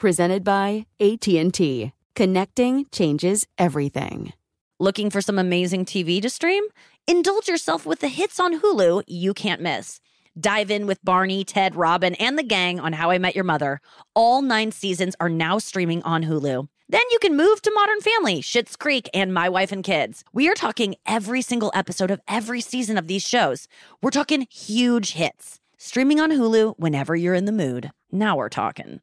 Presented by AT&T. Connecting changes everything. Looking for some amazing TV to stream? Indulge yourself with the hits on Hulu you can't miss. Dive in with Barney, Ted, Robin, and the gang on How I Met Your Mother. All nine seasons are now streaming on Hulu. Then you can move to Modern Family, Schitt's Creek, and My Wife and Kids. We are talking every single episode of every season of these shows. We're talking huge hits. Streaming on Hulu whenever you're in the mood. Now we're talking.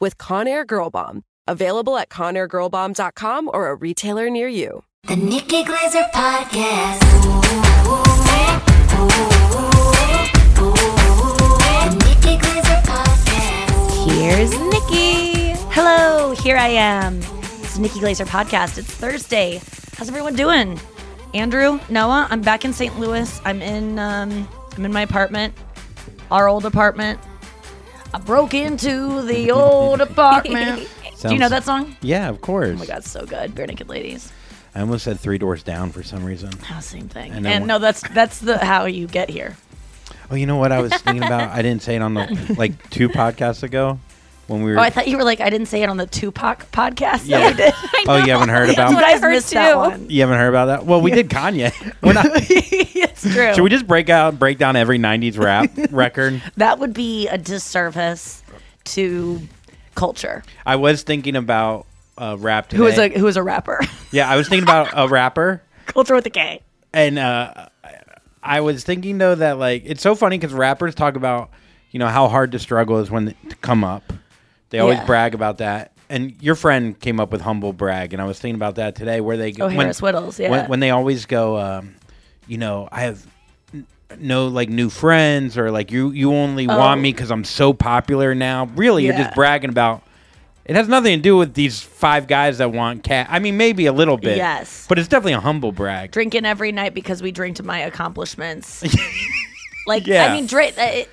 with Conair Girl Bomb. Available at ConairGirlBomb.com or a retailer near you. The Nikki Glazer Podcast. Ooh, ooh, ooh, the Nikki Glazer Podcast. Here's Nikki. Hello, here I am. It's the Nikki Glazer podcast. It's Thursday. How's everyone doing? Andrew, Noah, I'm back in St. Louis. I'm in um, I'm in my apartment, our old apartment. I broke into the old apartment. Do you know that song? Yeah, of course. Oh my god, so good. Barenaked Ladies. I almost said Three Doors Down for some reason. Oh, same thing. Know And no, that's that's the how you get here. Oh, you know what I was thinking about? I didn't say it on the like two podcasts ago when we were. Oh, I thought you were like I didn't say it on the Tupac podcast Yeah. that we did. oh, you haven't heard about? you what I heard missed that too. one. You haven't heard about that? Well, we did Kanye. We're not. it's true. Should we just break out, break down every '90s rap record? that would be a disservice to culture. I was thinking about uh, rap today. Who is a who is a rapper? Yeah, I was thinking about a rapper, culture with a K. and uh, I was thinking though that like it's so funny because rappers talk about you know how hard the struggle is when they come up. They always Yeah. brag about that. And your friend came up with humble brag, and I was thinking about that today, where they go Oh, Harris Wittels, yeah. when, when they always go, um, you know, I have n- no like new friends, or like you you only Oh. want me because I'm so popular now. Really, you're just bragging about. It has nothing to do with these five guys that want cat. I mean, maybe a little bit. Yes. But it's definitely a humble brag. Drinking every night because we drink to my accomplishments. like Yeah. I mean, uh,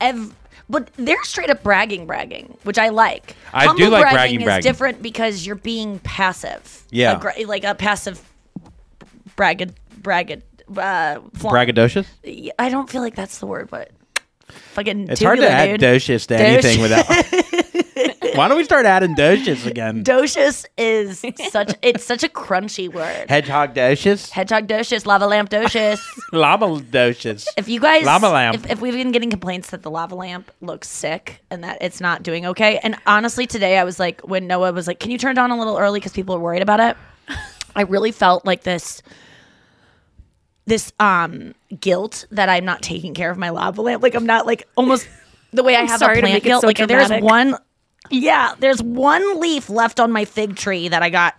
ev- but they're straight up bragging, bragging, which I like. I do like bragging bragging, is bragging. different because you're being passive. Yeah. Like a passive bragged bragged uh, flaunt. Braggadocious? I don't feel like that's the word, but fucking. It's hard to tubular, add dude. docious to anything without. Why don't we start adding docious again? Docious is such it's such a crunchy word. Hedgehog docious? Hedgehog docious, lava lamp docious. Llama docious. if you guys, Lava lamp. If, if we've been getting complaints that the lava lamp looks sick and that it's not doing okay, and honestly, today I was like, when Noah was like, "Can you turn it on a little early because people are worried about it?" I really felt like this, this um guilt that I'm not taking care of my lava lamp. Like I'm not like almost the way I have sorry a to plant make it guilt. so like there's one Yeah, there's one leaf left on my fig tree that I got,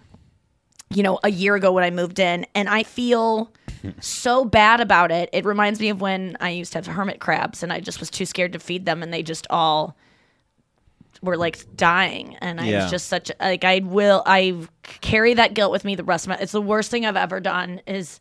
you know, a year ago when I moved in, and I feel so bad about it. It reminds me of when I used to have hermit crabs, and I just was too scared to feed them, and they just all were like dying, and I Yeah. was just such like I will I carry that guilt with me the rest of my. It's the worst thing I've ever done is.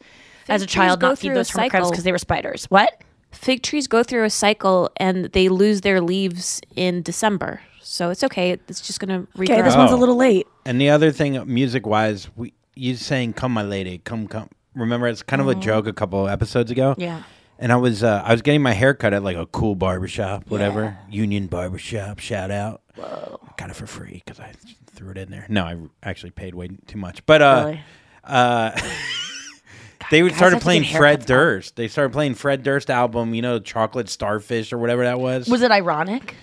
As a child, go not feed through those hermit crabs cycle. because they were spiders. What? Fig trees go through a cycle and they lose their leaves in December. So it's okay. It's just going to regrow. Okay, this one's a little late. And the other thing, music wise, we you saying "Come, my lady, come, come." Remember, it's kind of a joke a couple episodes ago. Yeah. And I was uh, I was getting my hair cut at like a cool barbershop, whatever Union Barbershop. Shout out. Whoa. Got it for free because I threw it in there. No, I actually paid way too much. But uh, Really? uh, they guys started playing Fred. Durst. They started playing Fred Durst album. You know, Chocolate Starfish or whatever that was. Was it ironic?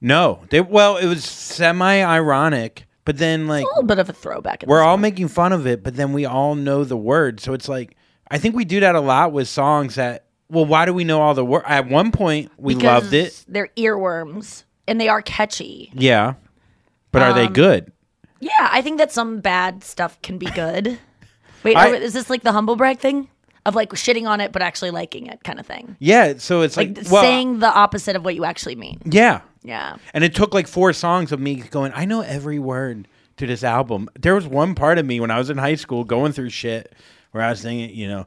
no, they well, it was semi ironic, but then like A little bit of a throwback. at we're all point. making fun of it, but then we all know the words. So it's like I think we do that a lot with songs that. Well, why do we know all the words? At one point, we Because loved it. They're earworms and they are catchy. Yeah, but are they Um, good? Yeah, I think that some bad stuff can be good. Wait, I- are- is this like the humble brag thing of like shitting on it but actually liking it kind of thing? Yeah. So it's Like, like, well, saying the opposite of what you actually mean. yeah. Yeah. And it took like four songs of me going, I know every word to this album. There was one part of me when I was in high school going through shit where I was thinking, you know,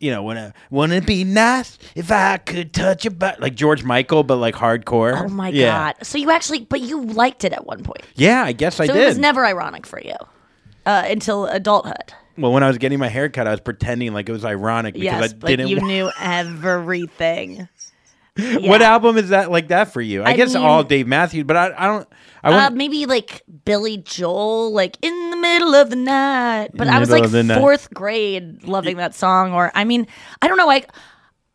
you know, when wouldn't it be nice if I could touch your butt like George Michael, but like hardcore. Oh my Yeah. god. So you actually, but you liked it at one point. Yeah, I guess I so did. it was never ironic for you uh, until adulthood. Well, when I was getting my hair cut, I was pretending like it was ironic because yes, I didn't. you wa- knew everything. What album is that like that for you? I, I guess mean- all Dave Matthews, but I, I don't. I Uh, maybe like Billy Joel, like in the middle of the night. But I was like the night. fourth grade loving that song. Or I mean, I don't know. Like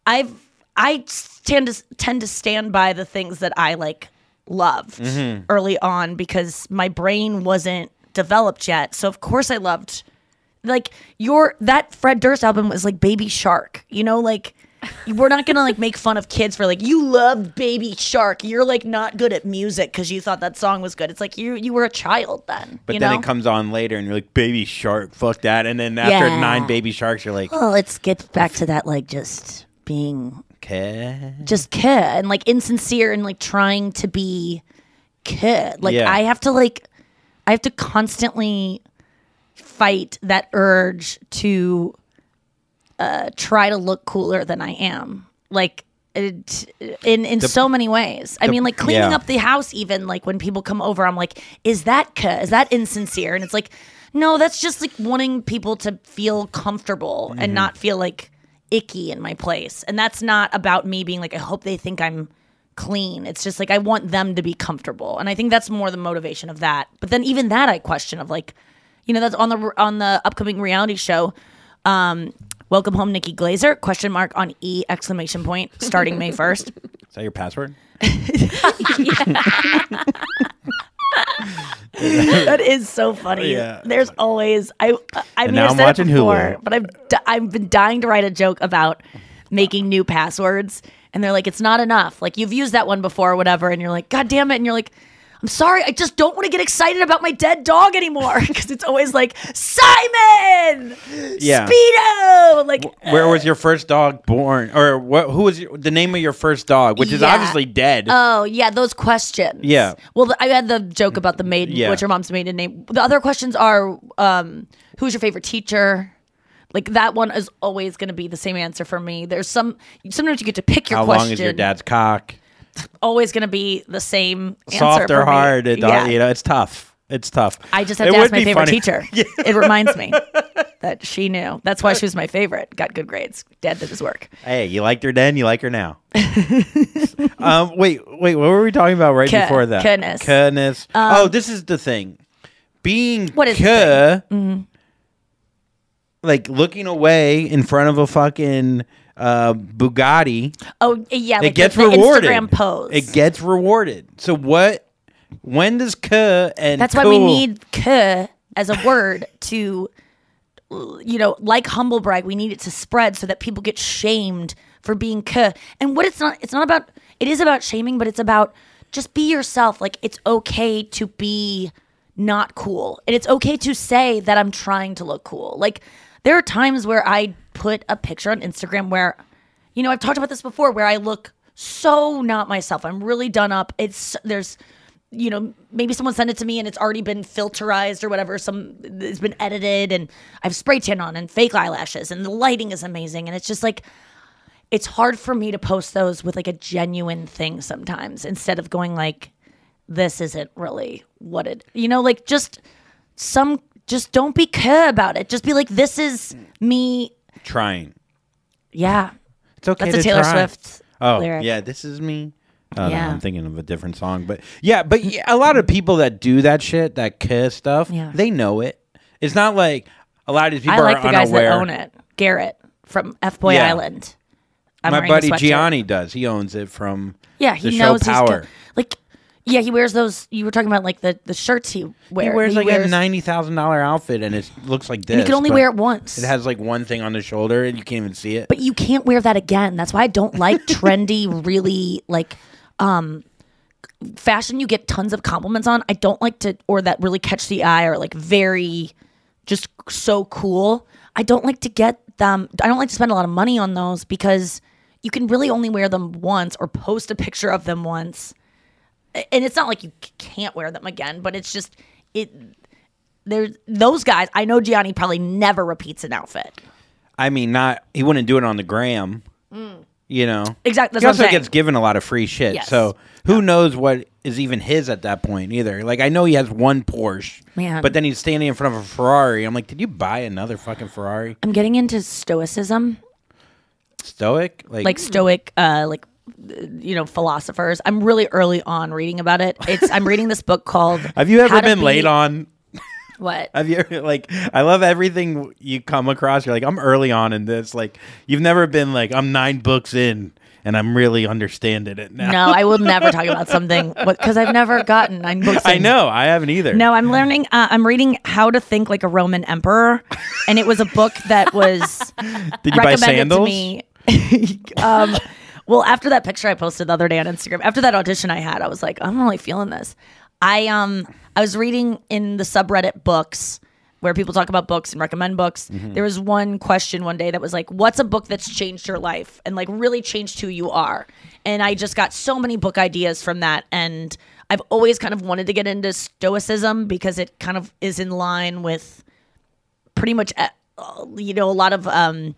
I've I tend to tend to stand by the things that I like loved Mm-hmm. early on because my brain wasn't developed yet. So of course I loved like your that Fred Durst album was like Baby Shark. You know, like we're not gonna like make fun of kids for like you love Baby Shark. You're like not good at music because you thought that song was good. It's like you you were a child then. but you then know? it comes on later, and you're like, "Baby Shark, fuck that." And then after Yeah. nine Baby Sharks, you're like, Well, let's get back to that like just being "Okay." just kid and like insincere and like trying to be kid. Like Yeah. I have to like I have to constantly fight that urge to uh try to look cooler than I am. Like it, in in so many ways. I mean like cleaning yeah. up the house even like when people come over I'm like is that is that insincere? And it's like no, that's just like wanting people to feel comfortable and not feel like icky in my place. And that's not about me being like I hope they think I'm clean. It's just like I want them to be comfortable. And I think that's more the motivation of that. But then even that I question of like you know that's on the on the upcoming reality show um Welcome home, Nikki Glazer? Question mark on E exclamation point starting May first. Is that your password? that is so funny. Yeah. There's always I I mean now I've I'm watching before, Hulu. but I've I've been dying to write a joke about making new passwords, and they're like, it's not enough. Like you've used that one before or whatever, and you're like, God damn it, and you're like. I'm sorry, I just don't want to get excited about my dead dog anymore because it's always like Simon, Yeah. Speedo, like Where was your first dog born, or what? Who was your, the name of your first dog, which is Yeah. obviously dead? Oh yeah, those questions. Yeah. Well, I had the joke about the maiden. Yeah. What's your mom's maiden name? The other questions are, um, who's your favorite teacher? Like that one is always going to be the same answer for me. There's some sometimes you get to pick your How question. long is your dad's cock? Always going to be the same. answer Soft or hard? It, Yeah. You know, it's tough. It's tough. I just have It to ask my favorite funny- teacher. It reminds me that she knew. That's why she was my favorite. Got good grades. Dad did his work. Hey, you liked her then, you like her now. um, wait, wait, what were we talking about right K- before that? kindness. Kindness. oh, this is the thing. Being What is k- Mm-hmm. like looking away in front of a fucking uh, Bugatti, Oh yeah, like it gets the, the rewarded. Instagram pose. It gets rewarded. So what? When does k and That's why we need k as a word to, you know, like humble brag. We need it to spread so that people get shamed for being k. And what it's not, it's not about. It is about shaming, but it's about just be yourself. Like it's okay to be not cool. And it's okay to say that I'm trying to look cool. Like there are times where I put a picture on Instagram where you know, I've talked about this before where I look so not myself. I'm really done up. It's there's you know, maybe someone sent it to me and it's already been filterized or whatever. Some it's been edited and I've spray tan on and fake eyelashes and the lighting is amazing. And it's just like it's hard for me to post those with like a genuine thing sometimes instead of going like this isn't really what it you know like just some just don't be care about it just be like this is me Trying. yeah It's okay. That's a Taylor try. Swift Oh lyric. yeah, this is me. Oh, no, Yeah. I'm thinking of a different song, but yeah, but yeah, a lot of people that do that shit, that kiss stuff, Yeah. they know it. It's not like a lot of these people i like are the guys unaware. that own it garrett from f-boy Yeah. island I'm My buddy. Gianni does. He owns it from yeah the he show knows he's Power. good. like yeah he wears those you were talking about like the the shirts he wears. He wears wears like a ninety thousand dollar outfit, and it looks like this. you can only wear it once It has like one thing on the shoulder, and you can't even see it. but you can't wear that again. That's why I don't like trendy, really like um fashion you get tons of compliments on. I don't like to or that really catch the eye or like very just so cool. I don't like to get them I don't like to spend a lot of money on those because you can really only wear them once or post a picture of them once. And it's not like you can't wear them again, but it's just it there's those guys. I know Gianni probably never repeats an outfit. I mean, not he wouldn't do it on the gram. You know, Exactly, that's he also gets given a lot of free shit. Yes. So who knows what is even his at that point either? Like I know he has one Porsche, Man. but then he's standing in front of a Ferrari. I'm like, did you buy another fucking Ferrari? I'm getting into stoicism. Stoic, like, like stoic uh like you know philosophers i'm really early on reading about it it's i'm reading this book called have you ever been Be- late on? what Have you ever, like? I love everything you come across. You're like, I'm early on in this. Like, you've never been like, I'm nine books in, and I'm really understanding it now. no i will never talk about something because i've never gotten nine books I know. I haven't either. no i'm learning uh, i'm reading how to think like a roman emperor and it was a book that was Did you buy sandals? to me um well after that picture i posted the other day on instagram after that audition i had i was like i'm really feeling this. I um i was reading in the subreddit books where people talk about books and recommend books. Mm-hmm. there was one question one day that was like what's a book that's changed your life and like really changed who you are? And i just got so many book ideas from that. And i've always kind of wanted to get into stoicism because it kind of is in line with pretty much uh, you know a lot of um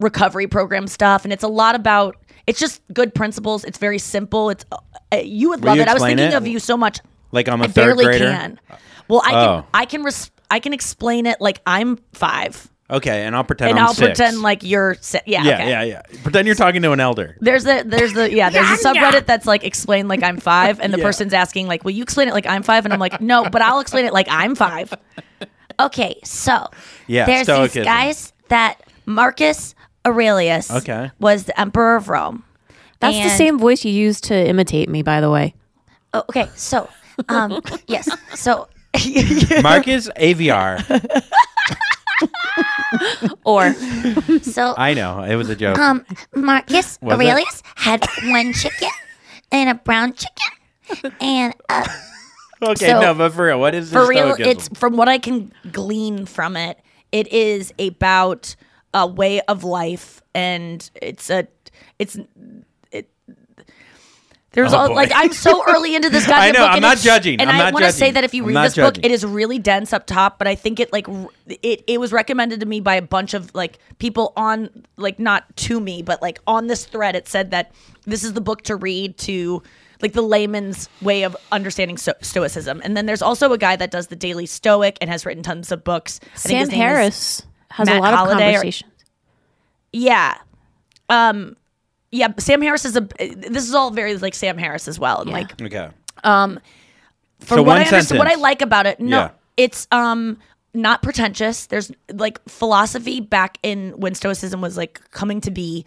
recovery program stuff. And it's a lot about it's just good principles it's very simple it's uh, you would Will love you it i was thinking it? of you so much Like I'm a I third barely grader. can well i Oh. can i can res- i can explain it like i'm five Okay, and I'll pretend and I'm i'll six. pretend like you're si- yeah yeah, okay. yeah, yeah. Pretend you're talking to an elder. There's the there's the yeah there's a subreddit that's like explain like I'm five and the person's asking like will you explain it like I'm five and I'm like no but I'll explain it like I'm five. Okay, so Yeah, there's stoicism. these guys that Marcus Aurelius Okay. was the emperor of Rome. That's the And- same voice you used to imitate me, by the way. Oh, okay, so um, yes, so Marcus AVR. Or so I know it was a joke. um, Marcus Was it? Aurelius had one chicken and a brown chicken and uh, okay, so- no, but for real, what is this For real, stoicism? it's from what I can glean from it. It is about a way of life, and it's a it's it. There's Oh, all, like I'm so early into this goddamn I know, book. I'm and not judging, And I'm I want to say that if you read not this book, it is really dense up top. But I think it like it it was recommended to me by a bunch of like people on like not to me, but like on this thread. It said that this is the book to read to like the layman's way of understanding sto- stoicism. And then there's also a guy that does the Daily Stoic and has written tons of books. I think Sam his name is- Harris has Matt a lot of Holliday or- conversations. yeah. Um yeah, Sam Harris is a this is all very like Sam Harris as well. And like okay. For So what one I understand, what I like about it, no, Yeah. it's um not pretentious. There's like philosophy back in when Stoicism was like coming to be.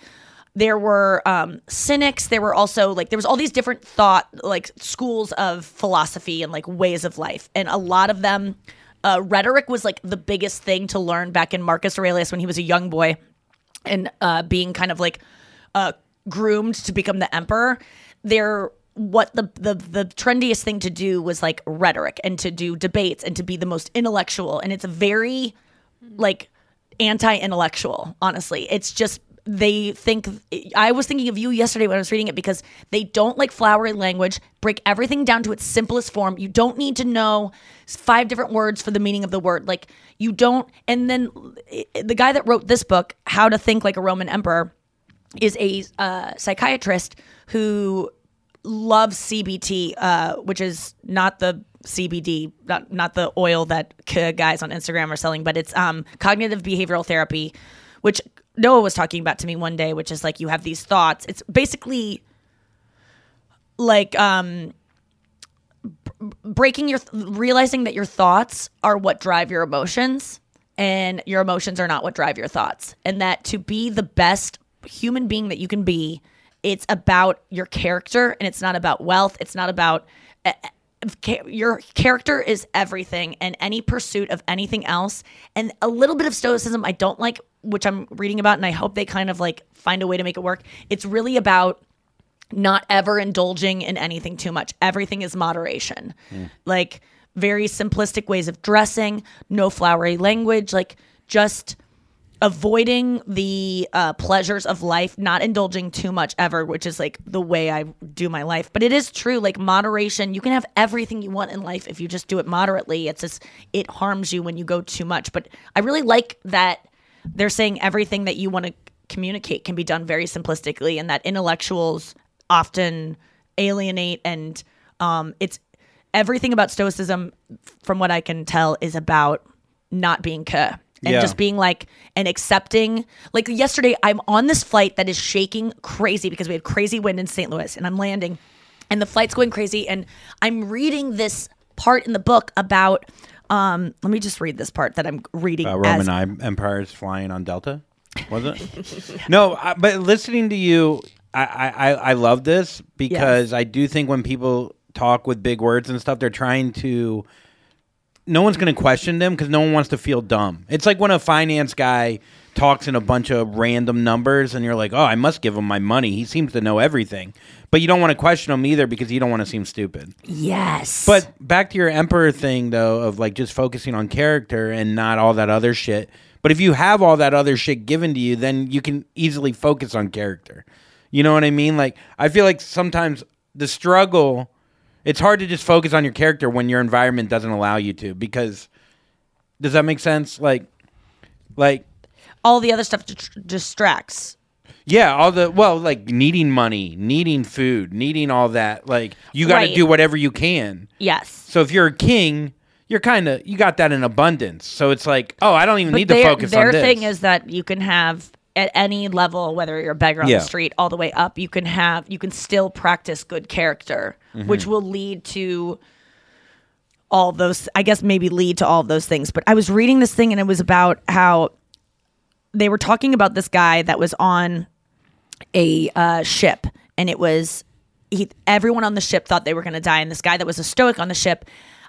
There were um, cynics. There were also like there was all these different thought like schools of philosophy and like ways of life, and a lot of them. Uh, rhetoric was like the biggest thing to learn back in Marcus Aurelius when he was a young boy and uh, being kind of like uh, groomed to become the emperor. There what the, the the trendiest thing to do was like rhetoric and to do debates and to be the most intellectual and it's very like anti-intellectual honestly it's just they think i was thinking of you yesterday when i was reading it because they don't like flowery language. Break everything down to its simplest form. You don't need to know five different words for the meaning of the word. Like you don't and then eh, the guy that wrote this book how to think like a roman emperor is a uh, psychiatrist who loves CBT, uh, which is not the CBD, not, not the oil that guys on Instagram are selling, but it's um, cognitive behavioral therapy, which Noah was talking about to me one day, which is like you have these thoughts. It's basically like um, b- breaking your realizing that your thoughts are what drive your emotions and your emotions are not what drive your thoughts. And that to be the best human being that you can be it's about your character and it's not about wealth. It's not about ca- your character is everything and any pursuit of anything else. And a little bit of stoicism i don't like which i'm reading about and i hope they kind of like find a way to make it work it's really about not ever indulging in anything too much. Everything is moderation. Like very simplistic ways of dressing, no flowery language, like just avoiding the uh, pleasures of life, not indulging too much ever, which is like the way I do my life. But it is true, like moderation. You can have everything you want in life if you just do it moderately. It's just it harms you when you go too much. But I really like that they're saying everything that you want to communicate can be done very simplistically, and that intellectuals often alienate and um, it's everything about stoicism from what i can tell is about not being ka and Yeah. just being like and accepting like yesterday i'm on this flight that is shaking crazy because we had crazy wind in st louis and i'm landing and the flight's going crazy and i'm reading this part in the book about um let me just read this part that i'm reading Uh, as- Roman I- empires flying on Delta. Was it? no, I, but listening to you, I, I, I I love this because I do think when people talk with big words and stuff, they're trying to. No one's going to question them because no one wants to feel dumb. It's like when a finance guy talks in a bunch of random numbers and you're like, oh, I must give him my money. He seems to know everything. But you don't want to question him either because you don't want to seem stupid. yes But back to your emperor thing though, of like just focusing on character and not all that other shit. But if you have all that other shit given to you, then you can easily focus on character. You know what I mean? Like I feel like sometimes the struggle it's hard to just focus on your character when your environment doesn't allow you to because does that make sense? Like like all the other stuff dist- distracts yeah, all the well, like needing money, needing food, needing all that. Like you got to Right. do whatever you can. yes So if you're a king, you're kind of you got that in abundance. So it's like, oh, I don't even need to their, focus their on this. thing is that you can have at any level, whether you're a beggar on Yeah. the street all the way up, you can have you can still practice good character, Mm-hmm. which will lead to all those. I guess maybe lead to all of those things. But I was reading this thing and it was about how they were talking about this guy that was on a uh, ship, and it was he. Everyone on the ship thought they were going to die, and this guy that was a stoic on the ship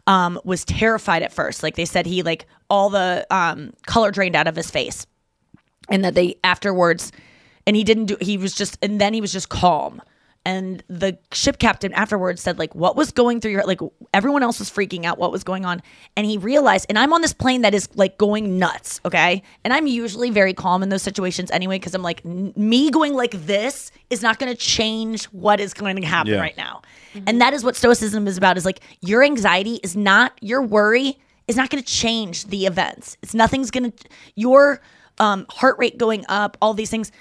um, was terrified at first. Like they said, he like all the um, color drained out of his face, and that they afterwards, and he didn't do. He was just, and then he was just calm. And the ship captain afterwards said, like, what was going through your like everyone else was freaking out, what was going on. And he realized, and I'm on this plane that is like going nuts, okay? And I'm usually very calm in those situations anyway, because I'm like, n- me going like this is not gonna change what is going to happen Yeah. right now. And that is what stoicism is about, is like your anxiety is not your worry is not gonna change the events. It's nothing's gonna your um, heart rate going up, all these things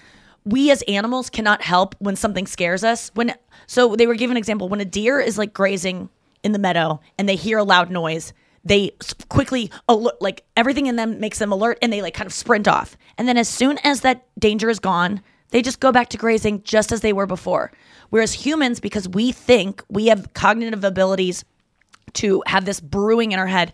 we as animals cannot help when something scares us. When so they were given an example when a deer is like grazing in the meadow and they hear a loud noise, they quickly alert, like everything in them makes them alert and they like kind of sprint off. And then as soon as that danger is gone, they just go back to grazing just as they were before. Whereas humans, because we think we have cognitive abilities to have this brewing in our head.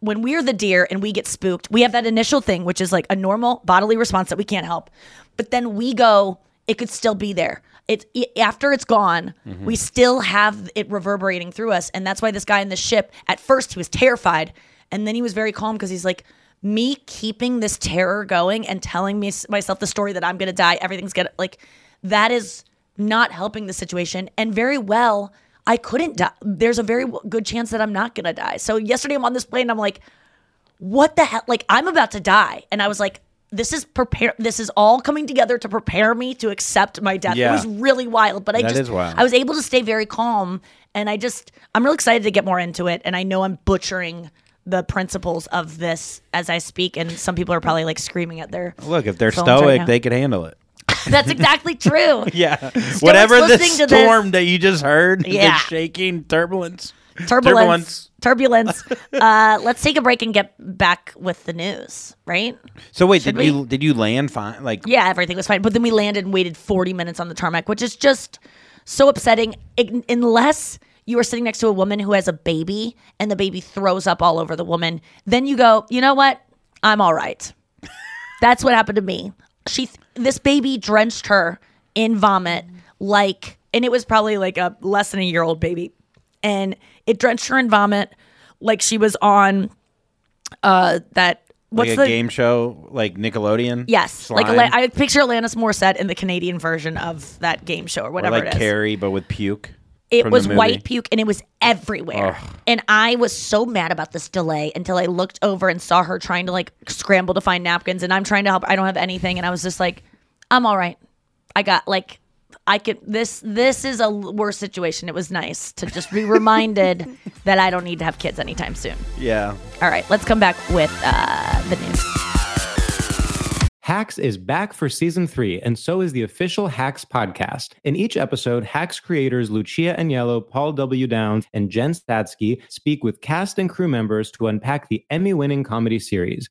When we're the deer and we get spooked, we have that initial thing, which is like a normal bodily response that we can't help. But then we go, it could still be there. It's i- after it's gone, we mm-hmm. still have it reverberating through us, and that's why this guy in the ship at first he was terrified, and then he was very calm because he's like, me keeping this terror going and telling me myself the story that I'm gonna die, everything's gonna like that is not helping the situation, and very well I couldn't die. There's a very good chance that I'm not gonna die. So yesterday I'm on this plane. I'm like, what the hell? Like I'm about to die, and I was like, this is prepare. This is all coming together to prepare me to accept my death. Yeah. It was really wild, but I That just. I was able to stay very calm, and I just I'm really excited to get more into it, and I know I'm butchering the principles of this as I speak, and some people are probably like screaming at their Look, if they're phones right stoic, they could handle it. That's exactly true. Yeah. Whatever the to this- storm that you just heard, Yeah. the shaking turbulence. Turbulence. Turbulence. uh, let's take a break and get back with the news, right? So wait, Should did you did you land fine? Like Yeah, everything was fine. But then we landed and waited 40 minutes on the tarmac, which is just so upsetting. Ig- unless you are sitting next to a woman who has a baby and the baby throws up all over the woman, then you go, you know what? I'm all right. That's what happened to me. She, this baby drenched her in vomit, like, and it was probably like a less than a year old baby, and it drenched her in vomit, like she was on, uh, that what's like a the game show like Nickelodeon? Yes, like Slime? Ala- I picture Alanis Morissette in the Canadian version of that game show or Or whatever like it is. Carrie, but with puke. it was white puke and it was everywhere. Ugh. And I was so mad about this delay until I looked over and saw her trying to like scramble to find napkins and I'm trying to help. I don't have anything and I was just like, I'm all right. I got like I could this this is a worse situation. It was nice to just be reminded that I don't need to have kids anytime soon. Yeah. All right, let's come back with uh, the news. Hacks is back for season three, and so is the official Hacks podcast. In each episode, Hacks creators Lucia Aniello, Paul W. Downs, and Jen Statsky speak with cast and crew members to unpack the Emmy winning comedy series.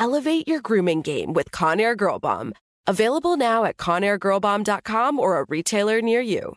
Elevate your grooming game with Conair Girl Bomb. Available now at ConairGirlBomb.com or a retailer near you.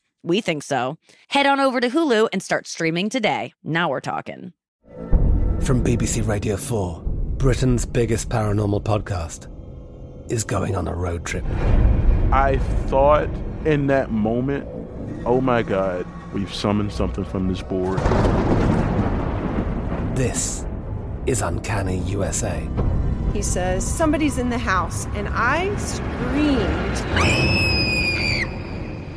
We think so. Head on over to Hulu and start streaming today. Now we're talking. From BBC Radio 4, Britain's biggest paranormal podcast is going on a road trip. I thought in that moment, oh my God, we've summoned something from this board. This is Uncanny USA. He says, Somebody's in the house, and I screamed.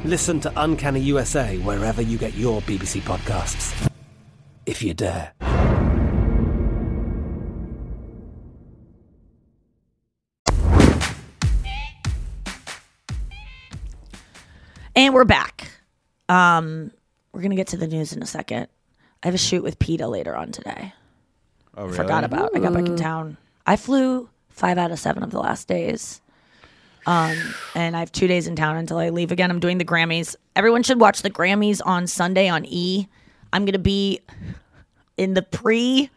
Listen to Uncanny USA wherever you get your BBC podcasts, if you dare. And we're back. Um, we're gonna get to the news in a second. I have a shoot with PETA later on today. Oh, really? Forgot about. I got back in town. I flew five out of seven of the last days. Um, and I have two days in town until I leave again. I'm doing the Grammys. Everyone should watch the Grammys on Sunday on E. I'm gonna be in the pre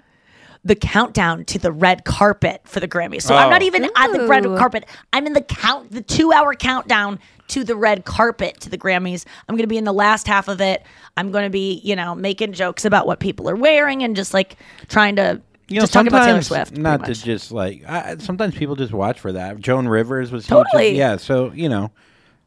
the countdown to the red carpet for the Grammys. So I'm not Oh. even at the red carpet. I'm in the count the 2-hour countdown to the red carpet to the Grammys. I'm going to be in the last half of it. I'm going to be, you know, making jokes about what people are wearing and just like trying to You know, just talk about Taylor sometimes Swift. Not to just like. I, sometimes people just watch for that. Joan Rivers was huge. Totally. Yeah. So you know.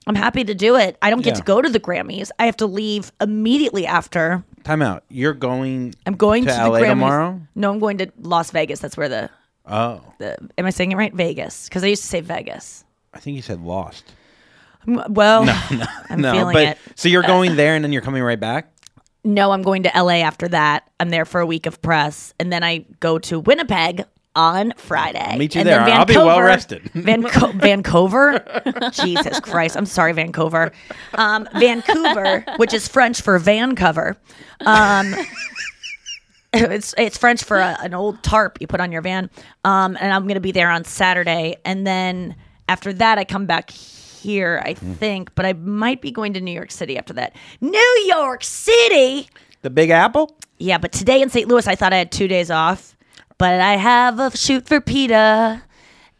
I'm happy to do it. I don't get Yeah. to go to the Grammys. I have to leave immediately after. Time out. You're going. I'm going to, to, the LA Grammys tomorrow. No, I'm going to Las Vegas. That's where the Oh, the am I saying it right? Vegas because I used to say Vegas. I think you said Lost. Well, No, no, I'm no. feeling but it. so you're uh, going there and then you're coming right back. No, I'm going to LA after that. I'm there for a week of press, and then I go to Winnipeg on Friday. Meet you and there. I'll be well rested. Vanco- Vancouver, Jesus Christ! I'm sorry, Vancouver. Um, Vancouver, which is French for van cover. Um, it's it's French for a, an old tarp you put on your van. Um, and I'm gonna be there on Saturday, and then after that, I come back here, I Hmm. think, but I might be going to New York City after that. New York City. The Big Apple. Yeah, but today in St. Louis, I thought I had two days off, but I have a shoot for PETA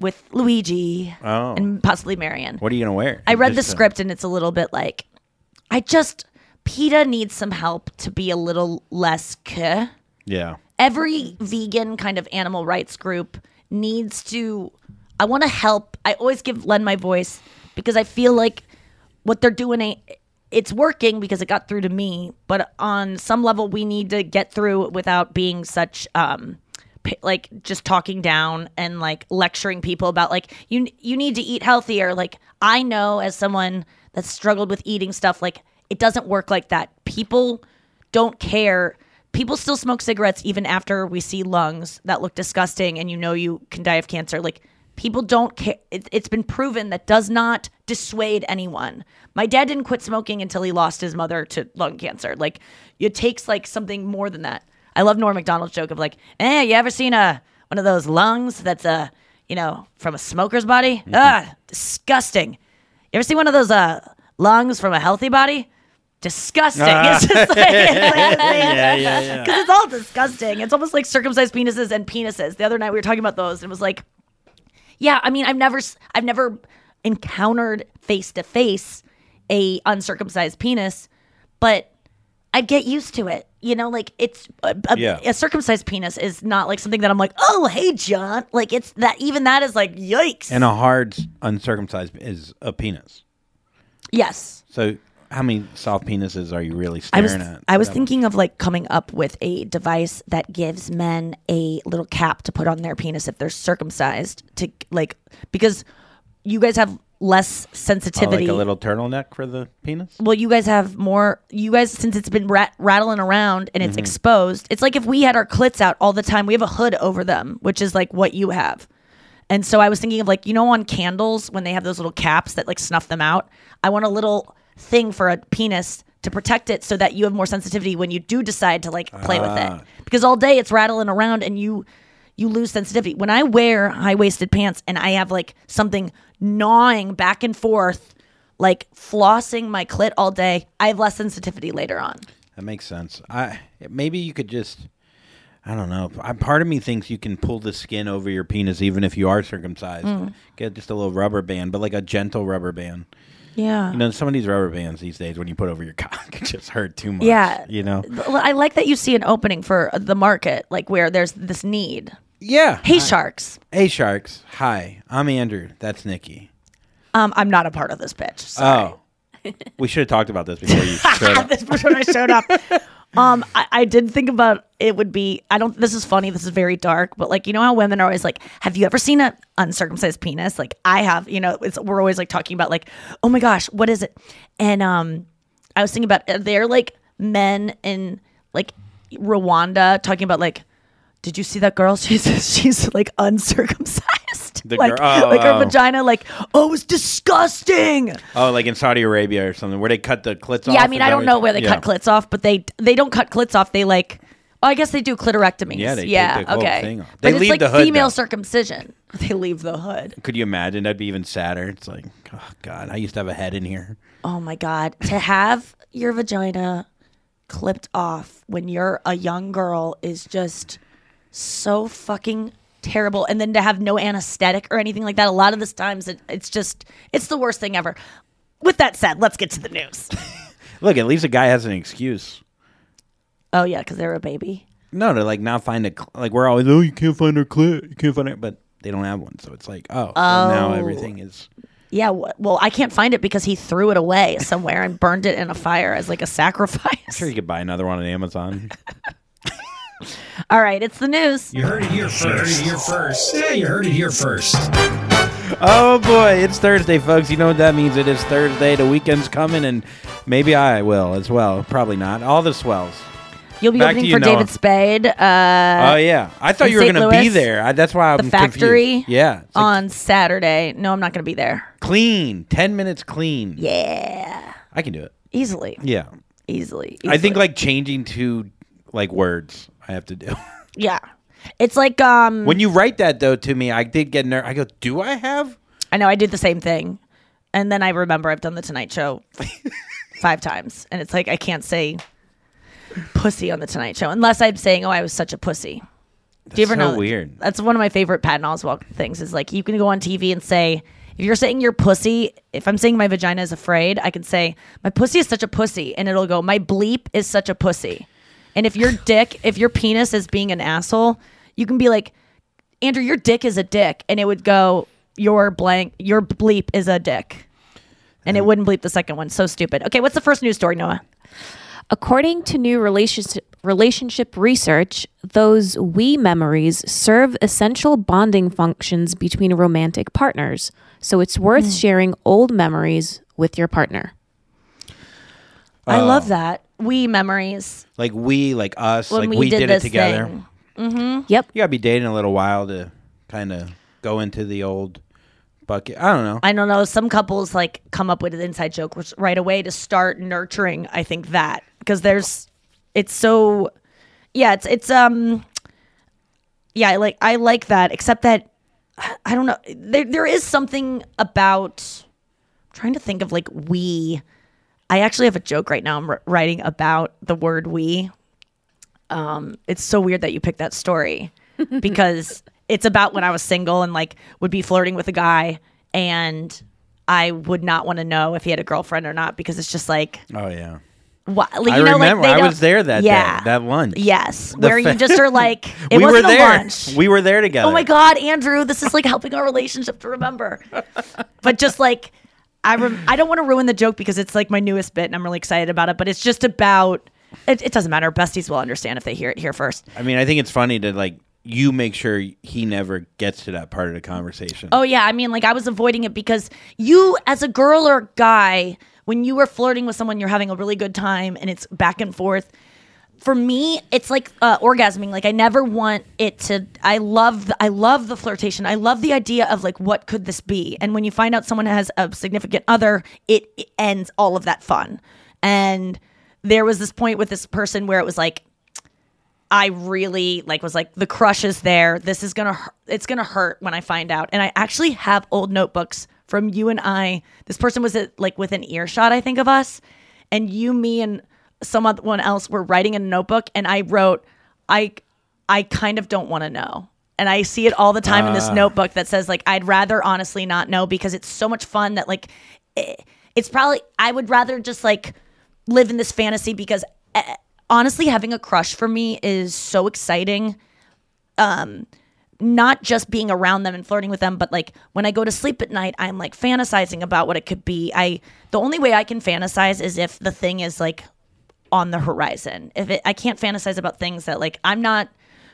with Luigi Oh. and possibly Marion. What are you gonna wear? I read the Just a- script and it's a little bit like, I just PETA needs some help to be a little less k. Yeah. Every vegan kind of animal rights group needs to. I want to help. I always give lend my voice because I feel like what they're doing ain't. It's working because it got through to me, but on some level, we need to get through without being such um, like just talking down and like lecturing people about like you you need to eat healthier. Like I know as someone that's struggled with eating stuff, like it doesn't work like that. People don't care. People still smoke cigarettes even after we see lungs that look disgusting and you know you can die of cancer. Like people don't care. It, it's been proven that does not dissuade anyone. My dad didn't quit smoking until he lost his mother to lung cancer. Like it takes like something more than that. I love Norm Macdonald's joke of like, eh, you ever seen a one of those lungs that's a you know, from a smoker's body? Ah, disgusting. You ever see one of those uh lungs from a healthy body? Disgusting. It's just like, Yeah, yeah, yeah. Because it's all disgusting. It's almost like circumcised penises and penises. The other night we were talking about those, and it was like, yeah. I mean, I've never, I've never encountered face to face a uncircumcised penis, but I'd get used to it. You know, like it's a, a, Yeah. a circumcised penis is not like something that I'm like, oh, hey, John. Like it's that. Even that is like, yikes. And a hard uncircumcised is a penis. yes. So how many soft penises are you really I staring was at? I was That- thinking of like coming up with a device that gives men a little cap to put on their penis if they're circumcised to like because you guys have less Oh, sensitivity. like a little turtleneck for the penis. well, you guys have more. You guys, since it's been rat- rattling around and it's Mhm. exposed, it's like if we had our clits out all the time. We have a hood over them, which is like what you have. And so I was thinking of like you know on candles when they have those little caps that like snuff them out. I want a little thing for a penis to protect it so that you have more sensitivity when you do decide to like play with Ah. it. Because all day it's rattling around and you you lose sensitivity. When I wear high waisted pants and I have like something gnawing back and forth, like flossing my clit all day, I have less sensitivity later on. That makes sense. I maybe you could just. I don't know. I, part of me thinks you can pull the skin over your penis even if you are circumcised. Mm. Get just a little rubber band, but like a gentle rubber band. Yeah. You know, some of these rubber bands these days, when you put over your cock, it just hurt too much. Yeah. You know. I like that you see an opening for the market, like where there's this need. Yeah. Hey, I- sharks. Hey, sharks. Hi, I'm Andrew. That's Nikki. Um, I'm not a part of this bitch. Sorry. Oh, we should have talked about this before you showed up. this was I showed up. Um, I, I did think about it would be. I don't. This is funny. This is very dark. But like, you know how women are always like, "Have you ever seen an uncircumcised penis?" Like, I have. You know, it's we're always like talking about like, "Oh my gosh, what is it?" And um, I was thinking about are there like men in like Rwanda talking about like, "Did you see that girl? She's she's like uncircumcised." The like, girl- oh, like her oh. vagina, like, oh, it was disgusting. Oh, like in Saudi Arabia or something, where they cut the clits off. Yeah, I mean, I don't know where they yeah. cut clits off, but they they don't cut clits off. They like, well, I guess they do clitorectomies. Yeah, they take yeah, the okay. thing off. But They it's like the hood, female though. circumcision. They leave the hood. Could you imagine? That'd be even sadder. It's like, oh god, I used to have a head in here. Oh my god, to have your vagina clipped off when you're a young girl is just so fucking terrible. And then to have no anesthetic or anything like that. A lot of the times, it, it's just it's the worst thing ever. With that said, let's get to the news. Look, at least a guy has an excuse. oh yeah, because they're a baby. No, to like not find a cl- like we're always oh you can't find her clit, you can't find it, but they don't have one, so it's like oh, so now Oh. everything is. Yeah, well, I can't find it because he threw it away somewhere and burned it in a fire as like a sacrifice. I'm sure you could buy another one on Amazon. All right, it's the news. You heard it here first. You heard it here first. Yeah, you heard it here first. oh boy, it's Thursday, folks. You know what that means? It is Thursday. The weekend's coming, and maybe I will as well. Probably not. All the swells. You'll be Back opening you, for Noah. David Spade. Uh, oh yeah, I thought in you were St. going to be there. I, that's why I'm the factory. confused. Yeah, like on Saturday. No, I'm not going to be there. clean. Ten minutes clean. Yeah, I can do it. easily, Yeah, easily. I think like changing to like words. I have to do. yeah, it's like um. when you write that though to me, I did get nervous. I go, do I have? I know I did the same thing, and then I remember I've done the Tonight Show five times, and it's like I can't say pussy on the Tonight Show unless I'm saying, "Oh, I was such a pussy." Do you ever so know? weird. That's one of my favorite Patton Oswalt things. Is like you can go on TV and say, if you're saying your pussy, if I'm saying my vagina is afraid, I can say my pussy is such a pussy, and it'll go, my bleep is such a pussy. And if your dick, if your penis is being an asshole, you can be like, Andrew, your dick is a dick, and it would go, your blank, your bleep is a dick, and it wouldn't bleep the second one. So stupid. Okay, what's the first news story, Noah? According to new relationship relationship research, those we memories serve essential bonding functions between romantic partners. So it's worth Hmm. sharing old memories with your partner. I love that. We memories. Like we, like us, When like we we, did did, this it together. thing. Mm-hmm. Yep. You gotta be dating a little while to kind of go into the old bucket. I don't know. I don't know. Some couples like come up with an inside joke which- right away to start nurturing. I think that because there's, it's so, yeah. It's it's um, yeah. I like I like that. Except that I don't know. There there is something about I'm trying to think of like we. I actually have a joke right now. I'm r- writing about the word we. Um, it's so weird that you picked that story because it's about when I was single and like would be flirting with a guy and I would not want to know if he had a girlfriend or not because it's just like Oh yeah. what like, I you know remember. like they I was there that yeah day, that lunch. yes The where you just are like it we wasn't were a there. lunch We were there together. oh my god Andrew this is like helping our relationship to remember but just like I I don't want to ruin the joke because it's like my newest bit and I'm really excited about it but it's just about it, it doesn't matter besties will understand if they hear it here first I mean, I think it's funny to like you make sure he never gets to that part of the conversation. Oh yeah, I mean like I was avoiding it because you as a girl or guy when you were flirting with someone you're having a really good time and it's back and forth. For me, it's like uh, orgasming. Like I never want it to. I love. The, I love the flirtation. I love the idea of like what could this be. And when you find out someone has a significant other, it, it ends all of that fun. And there was this point with this person where it was like, I really like was like the crush is there. This is gonna it's gonna hurt when I find out. And I actually have old notebooks from you and I. This person was at, like within earshot, I think, of us, and you, me, and someone else were writing in a notebook, and I wrote, I I kind of don't want to know. And I see it all the time in this Ah. notebook that says like I'd rather honestly not know because it's so much fun that like eh, it's probably I would rather just like live in this fantasy because eh, honestly having a crush for me is so exciting um not just being around them and flirting with them but like when i go to sleep at night i'm like fantasizing about what it could be i the only way i can fantasize is if the thing is like on the horizon if it i can't fantasize about things that like i'm not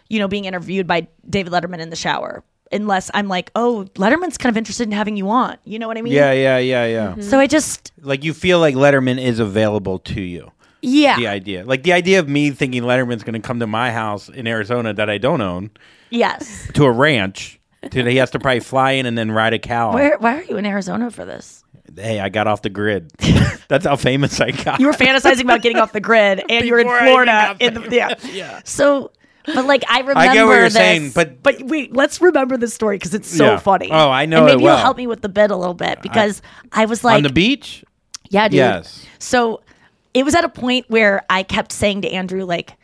you know being interviewed by david letterman in the shower unless i'm like oh letterman's kind of interested in having you on you know what i mean Yeah, yeah, yeah, yeah. Mm-hmm. so i just Like you feel like Letterman is available to you. Yeah. The idea. Like the idea of me thinking Letterman's going to come to my house in Arizona that I don't own yes to a ranch. To, he has to probably fly in and then ride a cow. where why are you in arizona for this Hey, I got off the grid. That's how famous I got. you were fantasizing about getting off the grid and you're in Before I florida in the, yeah. yeah so but like i remember I get what you're this, saying, but- but wait let's remember the story because it's so Yeah. funny Oh, I know and it maybe well. you'll help me with the bit a little bit because I, was like on the beach. yeah dude Yes. so it was at a point where i kept saying to andrew like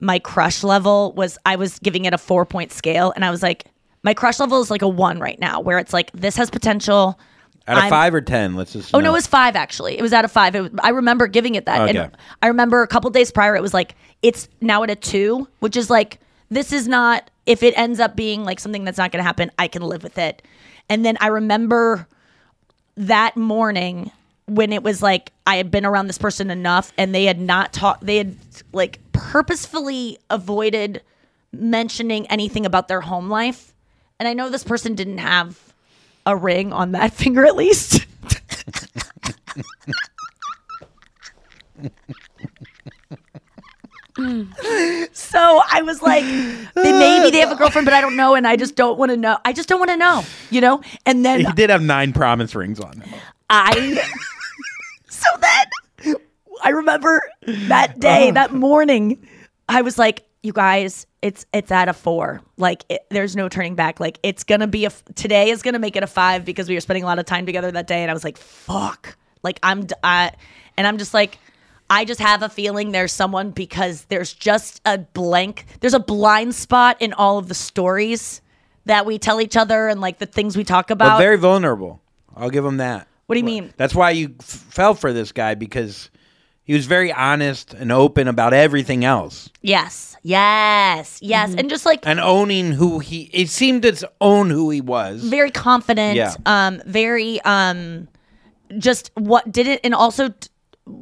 my crush level was i was giving it a four point scale and i was like my crush level is like a one right now where it's like this has potential Out of I'm- five or ten, let's just. Oh know. no, it was five actually. It was out of five. It I remember giving it that, Okay. and I remember a couple days prior, it was like it's now at a two, which is like this is not. If it ends up being like something that's not going to happen, I can live with it. And then I remember that morning when it was like I had been around this person enough, and they had not talked. They had like purposefully avoided mentioning anything about their home life. And I know this person didn't have a ring on that finger at least. so I was like, they, maybe they have a girlfriend, but I don't know, and I just don't want to know. I just don't want to know, you know. And then He did have nine promise rings on him. I, so then I remember that day, oh. that morning, I was like, you guys, it's it's at a four. Like, it, there's no turning back. Like, it's gonna be a f- today is gonna make it a five because we were spending a lot of time together that day, and I was like, fuck. Like, I'm, I, and I'm just like. I just have a feeling there's someone because there's just a blank, there's a blind spot in all of the stories that we tell each other and like the things we talk about. very vulnerable. I'll give him that. what do you mean? That's why you f- fell for this guy because he was very honest and open about everything else Yes, yes, yes, and just like and owning who he. It seemed to own who he was. very confident. Yeah. Um, very um, just what did it, and also t-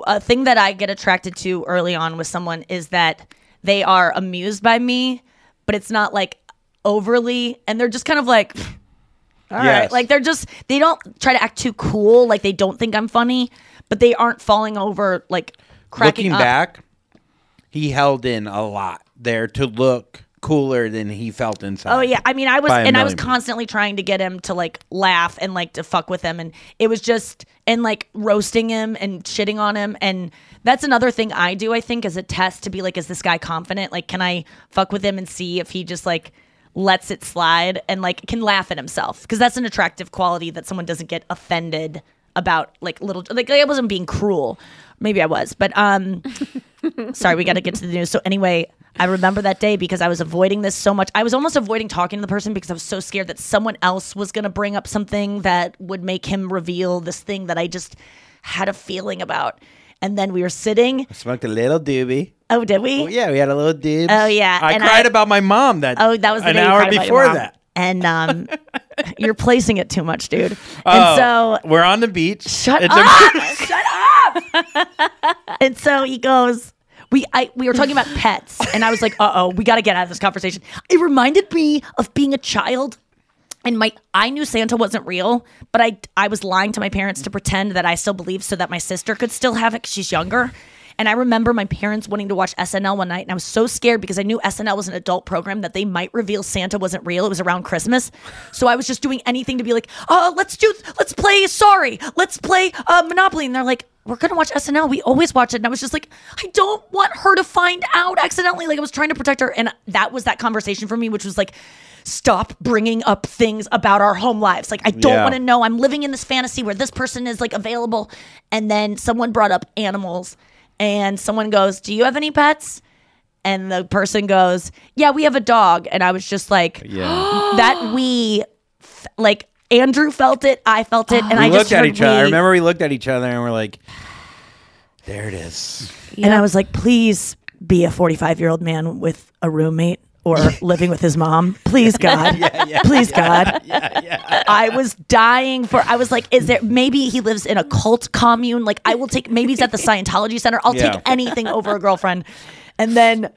a thing that I get attracted to early on with someone is that they are amused by me, but it's not like overly, and they're just kind of like. All right, Yes. like they're just they don't try to act too cool, like they don't think I'm funny, but they aren't falling over like cracking Looking up. back, he held in a lot there to look cooler than he felt inside. Oh yeah, I mean, I was, and I was constantly trying to get him to like laugh and like to fuck with him, and it was just and like roasting him and shitting on him, and that's another thing I do. I think as a test to be like, is this guy confident? Like, can I fuck with him and see if he just like lets it slide and like can laugh at himself? Because that's an attractive quality that someone doesn't get offended about. Like little, like I wasn't being cruel. Maybe I was, but um. Sorry, we got to get to the news. So anyway, I remember that day because I was avoiding this so much. I was almost avoiding talking to the person because I was so scared that someone else was going to bring up something that would make him reveal this thing that I just had a feeling about. And then we were sitting. Smoked a little doobie. Oh, did we? Oh, yeah, we had a little doobie. Oh, yeah, I and cried I- about my mom that. Oh, that was the an day hour cried about your before that. And um, you're placing it too much, dude. Oh, and so we're on the beach. Shut It's up! Shut up! and so he goes, we I we were talking about pets, and I was like, uh oh, we got to get out of this conversation. It reminded me of being a child. And my I knew Santa wasn't real, but I I was lying to my parents to pretend that I still believed so that my sister could still have it 'cause she's younger. And I remember my parents wanting to watch SNL one night, and I was so scared because I knew SNL was an adult program that they might reveal Santa wasn't real. It was around Christmas, so I was just doing anything to be like, "Oh, let's do, let's play Sorry, let's play uh, Monopoly," and they're like. We're gonna watch SNL. We always watch it, and I was just like, I don't want her to find out accidentally. Like I was trying to protect her, and that was that conversation for me, which was like, stop bringing up things about our home lives. Like I don't Yeah. want to know. I'm living in this fantasy where this person is like available, and then someone brought up animals, and someone goes, "Do you have any pets?" And the person goes, "Yeah, we have a dog." And I was just like, Yeah. that we, f- like Andrew felt it, I felt it, and we I looked just at heard each other. I remember we looked at each other and we're like, there it is. And I was like, please be a 45 year old man with a roommate or living with his mom. Please, God. Please, God. I was dying for, I was like, is there, maybe he lives in a cult commune. Like, I will take, maybe he's at the Scientology Center. I'll Yeah. take anything over a girlfriend. And then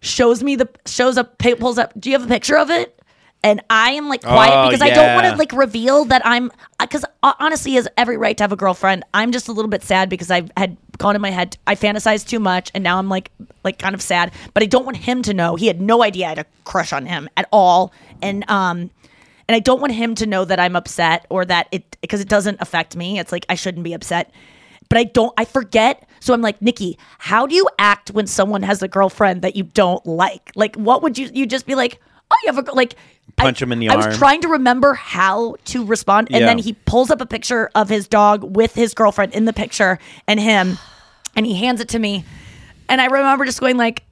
shows me the, shows up, pulls up, do you have a picture of it? And I am like quiet Oh, because I don't want to like reveal that I'm because honestly, he has every right to have a girlfriend. I'm just a little bit sad because I had gone in my head. I fantasized too much, and now I'm like like kind of sad. But I don't want him to know. He had no idea I had a crush on him at all, and um, and I don't want him to know that I'm upset or that it because it doesn't affect me. It's like I shouldn't be upset. But I don't, I forget. So I'm like, Nikki, how do you act when someone has a girlfriend that you don't like? Like, what would you, you just be like, oh, you have a, like, Punch him in the I arm. was trying to remember how to respond, and Yeah. then he pulls up a picture of his dog with his girlfriend in the picture and him, and he hands it to me, and I remember just going like,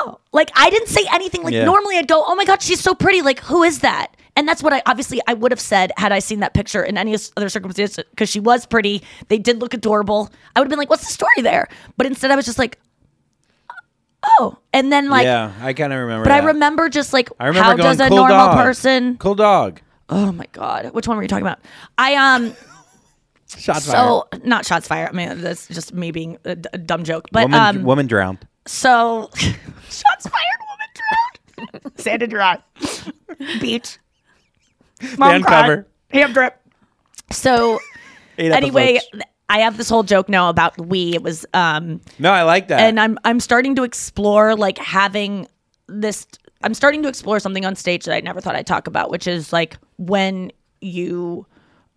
"Oh!" Like I didn't say anything. Like Yeah. normally I'd go, "Oh my god, she's so pretty!" Like who is that? And that's what I obviously I would have said had I seen that picture in any other circumstance because she was pretty. They did look adorable. I would have been like, "What's the story there?" But instead, I was just like, "Oh!" And then like, yeah, I kind of remember. but I remember just like, I remember how going, does a "Cool normal dog. person? Cool dog. Oh my god, which one were you talking about? I um. Shots so not shots fired. I mean, that's just me being a, d- a dumb joke. But woman, um, woman drowned. so shots fired, woman drowned. Sand and dry. Beach. Mom Van cried. cover. Ham drip. So anyway, episodes. I have this whole joke now about we. It was um No, I like that. and I'm I'm starting to explore like having this I'm starting to explore something on stage that I never thought I'd talk about, which is like when you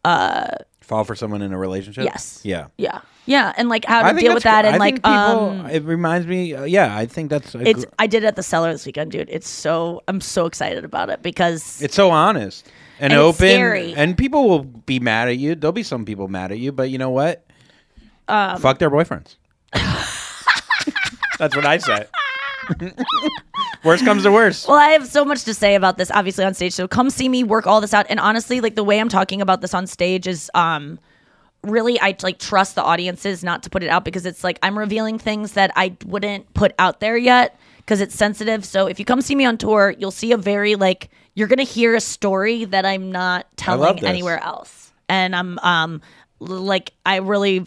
uh Fall for someone in a relationship. Yes. Yeah. yeah. Yeah, and like how to deal with that and I like people, um it reminds me. Uh, yeah, I think that's. It's gr- I did it at the cellar this weekend, dude. It's so I'm so excited about it because It's so honest and, And open, scary. and people will be mad at you. There'll be some people mad at you, but you know what? um Fuck their boyfriends. That's what I say. worst comes to worst. Well, I have so much to say about this, obviously on stage. So come see me work all this out. And honestly, like the way I'm talking about this on stage is um really I like trust the audiences not to put it out because it's like I'm revealing things that I wouldn't put out there yet because it's sensitive. So if you come see me on tour, you'll see a very like you're gonna hear a story that I'm not telling anywhere else. And I'm um like I really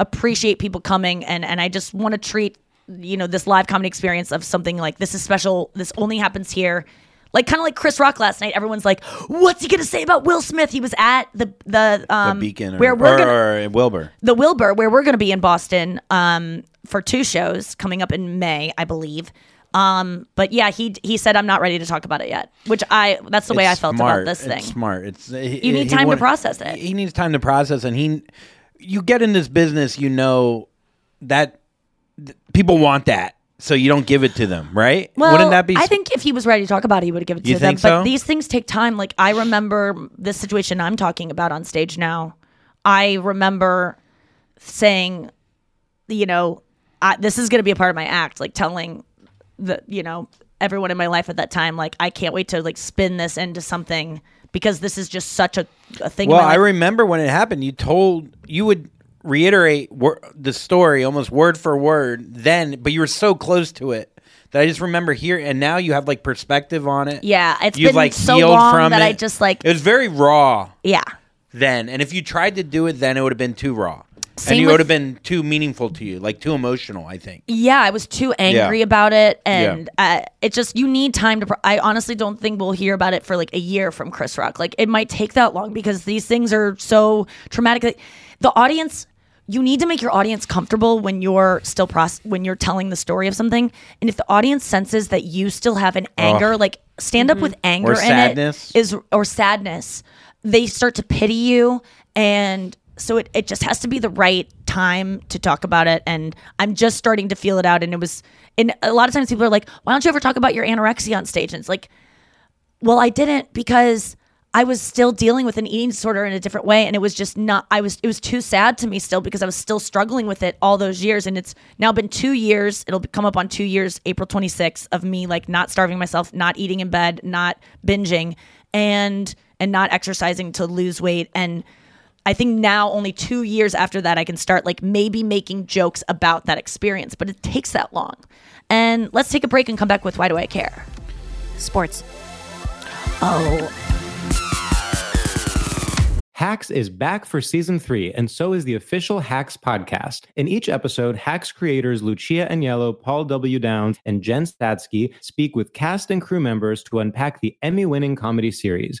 appreciate people coming and and I just want to treat you know this live comedy experience of something like this is special this only happens here like kind of like Chris Rock last night everyone's like what's he to say about Will Smith he was at the the um the Beacon or, where we're or, gonna or Wilbur. the Wilbur where we're going to be in Boston um for two shows coming up in May I believe um but yeah he he said I'm not ready to talk about it yet which I that's the way I felt smart. about this thing It's smart. It's he- You need time to process it. He needs time to process, and he, you get in this business, you know that th- people want that, so you don't give it to them, right? Well, Wouldn't that be? I think if he was ready to talk about it, he would given it You to them. think But so? these things take time. Like I remember this situation I'm talking about on stage now. I remember saying, you know, I, this is going to be a part of my act, like telling the, you know, everyone in my life at that time, like I can't wait to like spin this into something because this is just such a, a thing. well, I remember when it happened. You told you would reiterate wor- the story almost word for word then, but you were so close to it that I just remember here. And now you have like perspective on it. yeah, it's You've been like so long that I just like, It was very raw yeah. then, and if you tried to do it then, it would have been too raw, Same and it with- would have been too meaningful to you, like too emotional. I think. Yeah, I was too angry Yeah. about it, and uh, it just you need time to. Pro- I honestly don't think we'll hear about it for like a year from Chris Rock. Like it might take that long because these things are so traumatic. Like, The audience you need to make your audience comfortable when you're still process when you're telling the story of something. And if the audience senses that you still have an anger, Ugh. like stand up with anger Or in sadness. it is or sadness, they start to pity you and so it, it just has to be the right time to talk about it. And i'm just starting to feel it out. And it was and a lot of times people are like why don't you ever talk about your anorexia on stage? And it's like well i didn't because i was still dealing with an eating disorder in a different way. And it was just not i was it was too sad to me still because i was still struggling with it all those years. And it's now been two years. It'll come up on two years april 26th of me like not starving myself not eating in bed not binging and and not exercising to lose weight. And I think now only two years after that I can start like maybe making jokes about that experience, but it takes that long. And let's take a break and come back with why do I care? Sports. Oh, Hacks is back for season three, and so is the official Hacks podcast. In each episode, Hacks creators Lucia Aniello, Paul W. Downs, and Jen Statsky speak with cast and crew members to unpack the Emmy winning comedy series.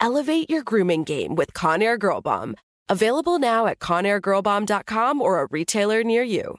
Elevate your grooming game with Conair Girl Bomb. Available now at ConairGirlBomb.com or a retailer near you.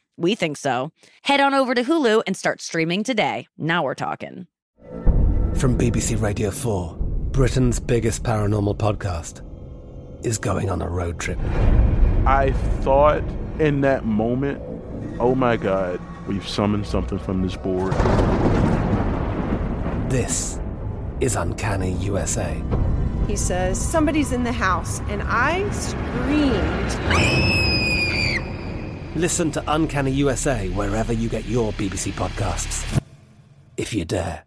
We think so. Head on over to Hulu and start streaming today. Now we're talking. From BBC Radio 4, Britain's biggest paranormal podcast is going on a road trip. I thought in that moment, oh my God, we've summoned something from this board. This is Uncanny USA. He says, Somebody's in the house, and I screamed. Listen to Uncanny USA wherever you get your BBC podcasts, if you dare.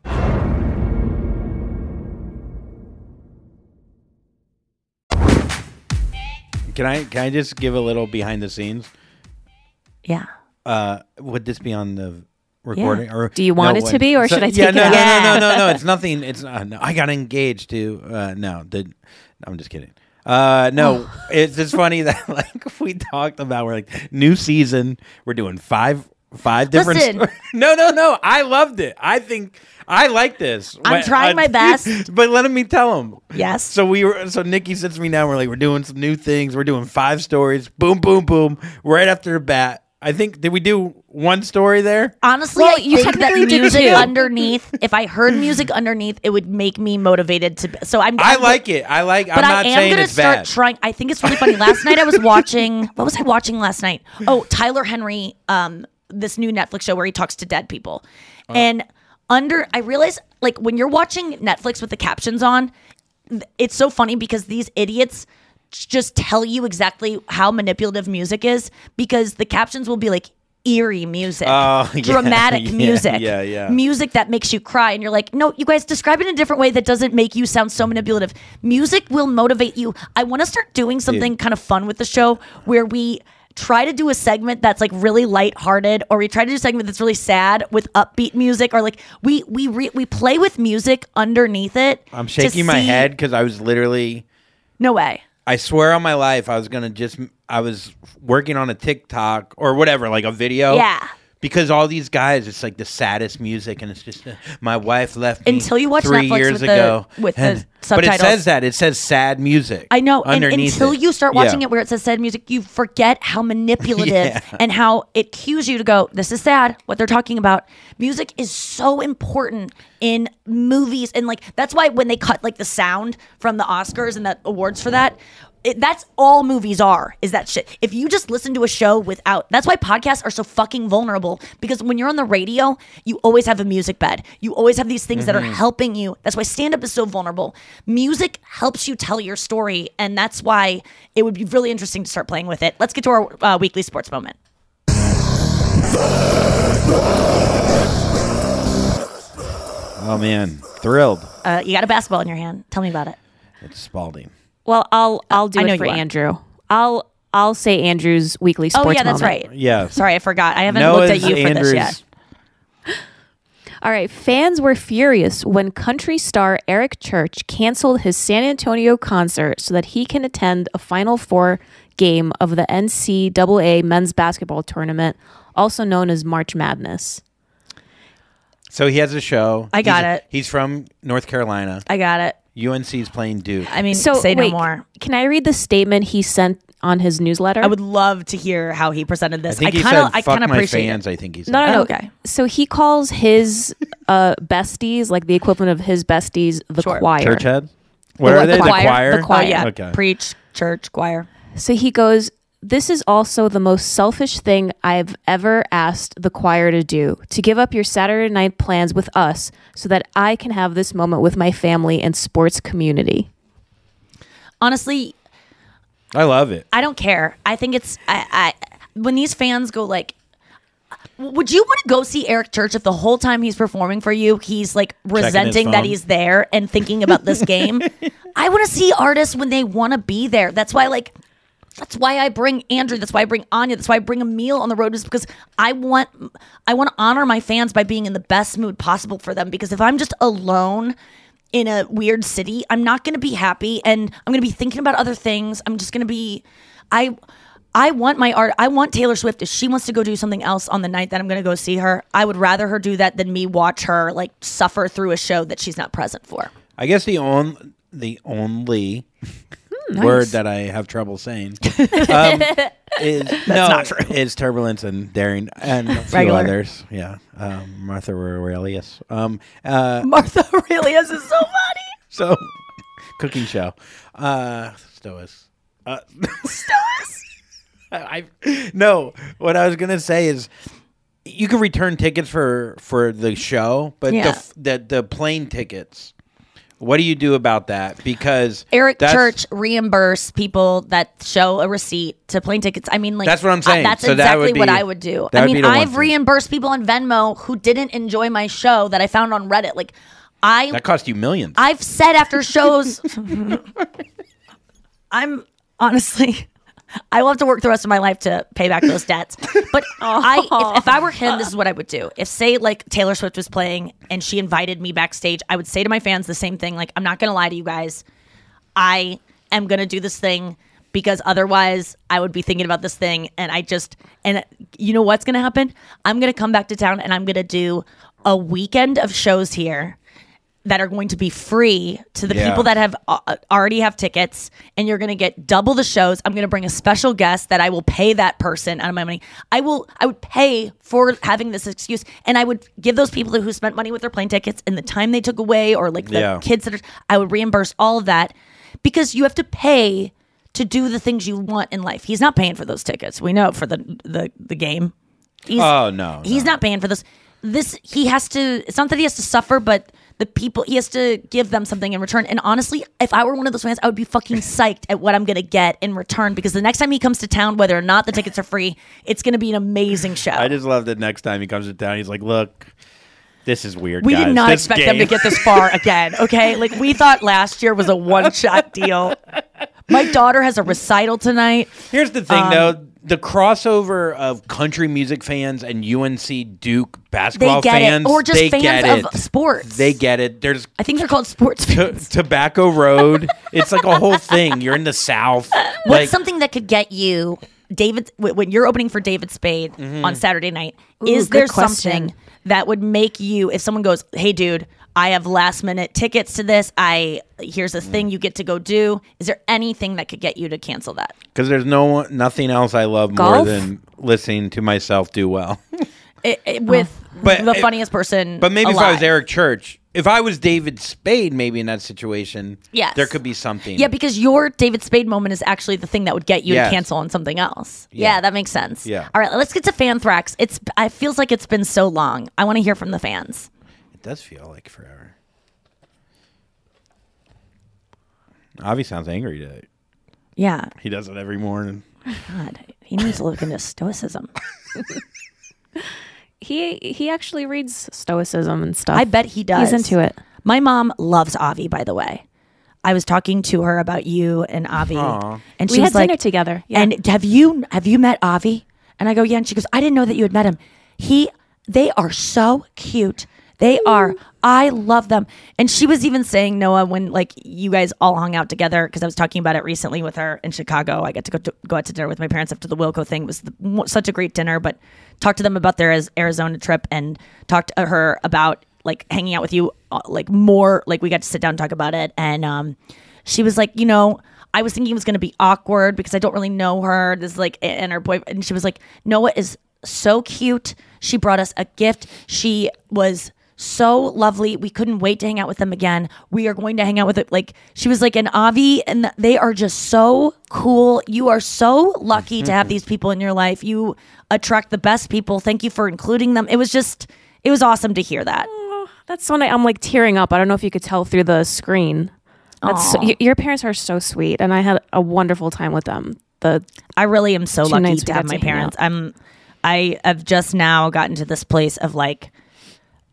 Can I can I just give a little behind the scenes? Yeah. Uh, would this be on the recording? Or Do you want it to be, or should I yeah, take no, it no, out? No, no, no, no. It's nothing. It's not. No, I got engaged to. Uh, no, the, I'm just kidding. Uh, no, it's just funny that like we talked about. We're like new season. We're doing five five different. Listen. no, no, no. I loved it. I think I like this. I'm trying my best. but let me tell him. Yes. So we were. So Nikki sits me down. We're like, we're doing some new things. We're doing five stories. Boom, boom, boom. Right after the bat. I think did we do one story there? Honestly, Well, I you think that technically music underneath. If I heard music underneath, it would make me motivated to. So I'm. I I'm- like it. I like. But I'm not I am gonna start bad. trying. I think it's really funny. Last night I was watching. What was I watching last night? Oh, Tyler Henry. Um, this new Netflix show where he talks to dead people, Oh. and under I realize like when you're watching Netflix with the captions on, it's so funny because these idiots just tell you exactly how manipulative music is because the captions will be like eerie music, Oh, yeah, dramatic yeah, music, yeah, yeah. music that makes you cry, and you're like, no, you guys describe it in a different way that doesn't make you sound so manipulative. Music will motivate you. I want to start doing something kind of fun with the show where we try to do a segment that's like really lighthearted or we try to do a segment that's really sad with upbeat music or like we we re- we play with music underneath it I'm shaking my see- head because I was literally. no way I swear on my life, I was gonna just. I was working on a TikTok or whatever, like a video. Yeah. Because all these guys, it's like the saddest music, and it's just uh, my wife left me Until you watch three Netflix years with the- ago with the and- But it subtitles. says that it says sad music. I know. And until it. you start watching Yeah. it where it says sad music, you forget how manipulative Yeah. and how it cues you to go, this is sad, what they're talking about. Music is so important in movies. And like, that's why when they cut like the sound from the Oscars and the awards for that, it, that's all movies are is that shit. If you just listen to a show without, that's why podcasts are so fucking vulnerable because when you're on the radio, you always have a music bed. You always have these things that are Mm-hmm. Mhm. helping you. That's why stand up is so vulnerable. Music helps you tell your story, and that's why it would be really interesting to start playing with it. Let's get to our uh, weekly sports moment. Oh man, thrilled. Uh, you got a basketball in your hand. Tell me about it. It's Spalding. Well, I'll I'll do I know it for. Andrew. I'll I'll say Andrew's weekly oh, sports. Oh yeah, that's moment. right. Yeah. Sorry, I forgot. I haven't Noah's looked at you for Andrew's- this yet. All right, fans were furious when country star Eric Church canceled his San Antonio concert so that he can attend a Final Four game of the NCAA men's basketball tournament, also known as March Madness. So he has a show. I got He's- it. He's from North Carolina. I got it. UNC's playing Duke. I mean, So say wait, no more. Can I read the statement he sent on his newsletter? I would love to hear how he presented this. I think he kind of, said, I "Fuck kind of my appreciate fans." it. I think he said. No, no, no. Oh, okay. So he calls his uh, besties, like the equivalent of his besties, the Sure. choir. Church head. Where are they? The The choir? choir. The choir. Oh yeah, Okay. preach, church, choir. So he goes, This is also the most selfish thing I've ever asked the choir to do to give up your Saturday night plans with us so that I can have this moment with my family and sports community. Honestly, I love it. I don't care. I think it's I, I when these fans go like would you want to go see Eric Church if the whole time he's performing for you, he's like resenting that he's there and thinking about this game? I want to see artists when they want to be there. That's why, like, that's why I bring Andrew. That's why I bring Anya. That's why I bring Emil on the road, is because I want I want to honor my fans by being in the best mood possible for them. Because if I'm just alone in a weird city, I'm not going to be happy, and I'm going to be thinking about other things. I'm just going to be, I. I want my art. I want Taylor Swift. If she wants to go do something else on the night that I'm going to go see her, I would rather her do that than me watch her like suffer through a show that she's not present for. I guess the on the only nice. word that I have trouble saying um, is no, not true. is turbulence and daring and a few Regular. others. Yeah, um, Martha Aurelius. Um, uh, Martha Aurelius is so funny. so cooking show. Uh, Stoas. Uh, Stoas. I no. What I was gonna say is, you can return tickets for for the show, but Yeah. the f- the the plane tickets What do you do about that? Because Eric Church reimburse people that show a receipt to plane tickets. I mean, like That's what I'm saying. that's So that exactly what I would do. I mean, I've reimbursed people on Venmo who didn't enjoy my show that I found on Reddit. Like, I that cost you millions. I've said after shows, I'm honestly, I will have to work the rest of my life to pay back those debts. But I, if, if I were him, this is what I would do. If say like Taylor Swift was playing and she invited me backstage, I would say to my fans the same thing. Like, I'm not gonna lie to you guys. I am gonna do this thing because otherwise I would be thinking about this thing and I just and you know what's gonna happen? I'm gonna come back to town and I'm gonna do a weekend of shows here that are going to be free to the Yeah. people that have uh, already have tickets and you're going to get double the shows i'm going to bring a special guest that i will pay that person out of my money i will i would pay for having this excuse and i would give those people who spent money with their plane tickets and the time they took away or like the Yeah. kids that are i would reimburse all of that because you have to pay to do the things you want in life he's not paying for those tickets we know for the the, the game He's, Oh, no, he's not paying for this. This he has to. It's not that he has to suffer, but the people he has to give them something in return. And honestly, if I were one of those fans, I would be fucking psyched at what I'm gonna get in return because the next time he comes to town, whether or not the tickets are free, it's gonna be an amazing show. I just love that next time he comes to town, he's like, "Look, this is weird." we guys. did not This expect them to get this far again. Okay, like we thought last year was a one shot deal. My daughter has a recital tonight. Here's the thing, Um, though: the crossover of country music fans and UNC Duke basketball they get it. fans, Or just they fans get of it. sports. They get it. There's I think they're called sports t- Tobacco Road. it's like a whole thing. You're in the South. What's like, something that could get you, David, when you're opening for David Spade Mhm. on Saturday night? Ooh, is there question. something that would make you, if someone goes, "Hey, dude, I have last minute tickets to this. I here's a thing you get to go do." Is there anything that could get you to cancel that? Because there's no one- nothing else I love more than listening to myself do well. It, it- with But the funniest person, But maybe if I was. Eric Church, if I was David Spade, maybe in that situation, Yes. there could be something. Yeah, because your David Spade moment is actually the thing that would get you Yes. to cancel on something else. Yeah. Yeah. that makes sense. Yeah. All right, let's get to Fanthrax. It's it feels like it's been so long. I want to hear from the fans. It does feel like forever. Avi sounds angry today. Yeah. He does it every morning. God, he needs to look into stoicism. He he actually reads stoicism and stuff. I bet he does. He's into it. My mom loves Avi, by the way. I was talking to her about you and Avi, Aw. and We she had like, dinner together, yeah. And have you have you met Avi? And I go, yeah. And she goes, I didn't know that you had met him. He, they are so cute. They are. I love them. And she was even saying Noah when like you guys all hung out together because I was talking about it recently with her in Chicago. I got to go to go out to dinner with my parents after the Wilco thing. It was the, such a great dinner. But talked to them about their Arizona trip and talked to her about like hanging out with you uh, like more like we got to sit down and talk about it and um she was like you know i was thinking it was going to be awkward because i don't really know her this is like and her boyfriend and she was like noah is so cute she brought us a gift she was so lovely we couldn't wait to hang out with them again we are going to hang out with it like she was like an avi and they are just so cool you are so lucky to have these people in your life you attract the best people thank you for including them it was just it was awesome to hear that oh, That's when I, I'm like tearing up. I don't know if you could tell through the screen. That's so, y- your parents are so sweet, and I had a wonderful time with them. The I really am so lucky to have my parents. out. I'm I have just now gotten to this place of like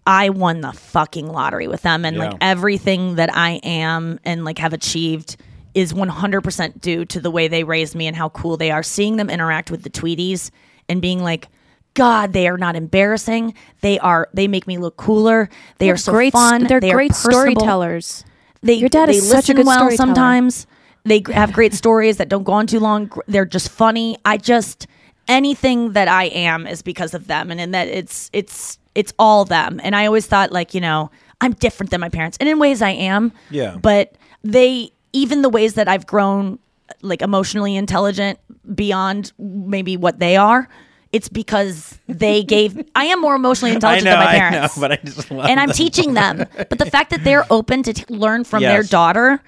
I won the fucking lottery with them and Yeah. like everything that I am and like have achieved is 100% due to the way they raised me and how cool they are. Seeing them interact with the Tweeties and being like God, they are not embarrassing. They are. They make me look cooler. They They're are so great- fun. they're they great storytellers. They, Your dad they is such a good well sometimes. They have great stories that don't go on too long. They're just funny. I just anything that I am is because of them, and in that it's it's it's all them. And I always thought like you know I'm different than my parents, and in ways I am. Yeah. But they even the ways that I've grown like emotionally intelligent beyond maybe what they are. It's because they gave. I am more emotionally intelligent know, than my I know, parents but I just love and I'm them. teaching them. But the fact that they're open to t- learn from their daughter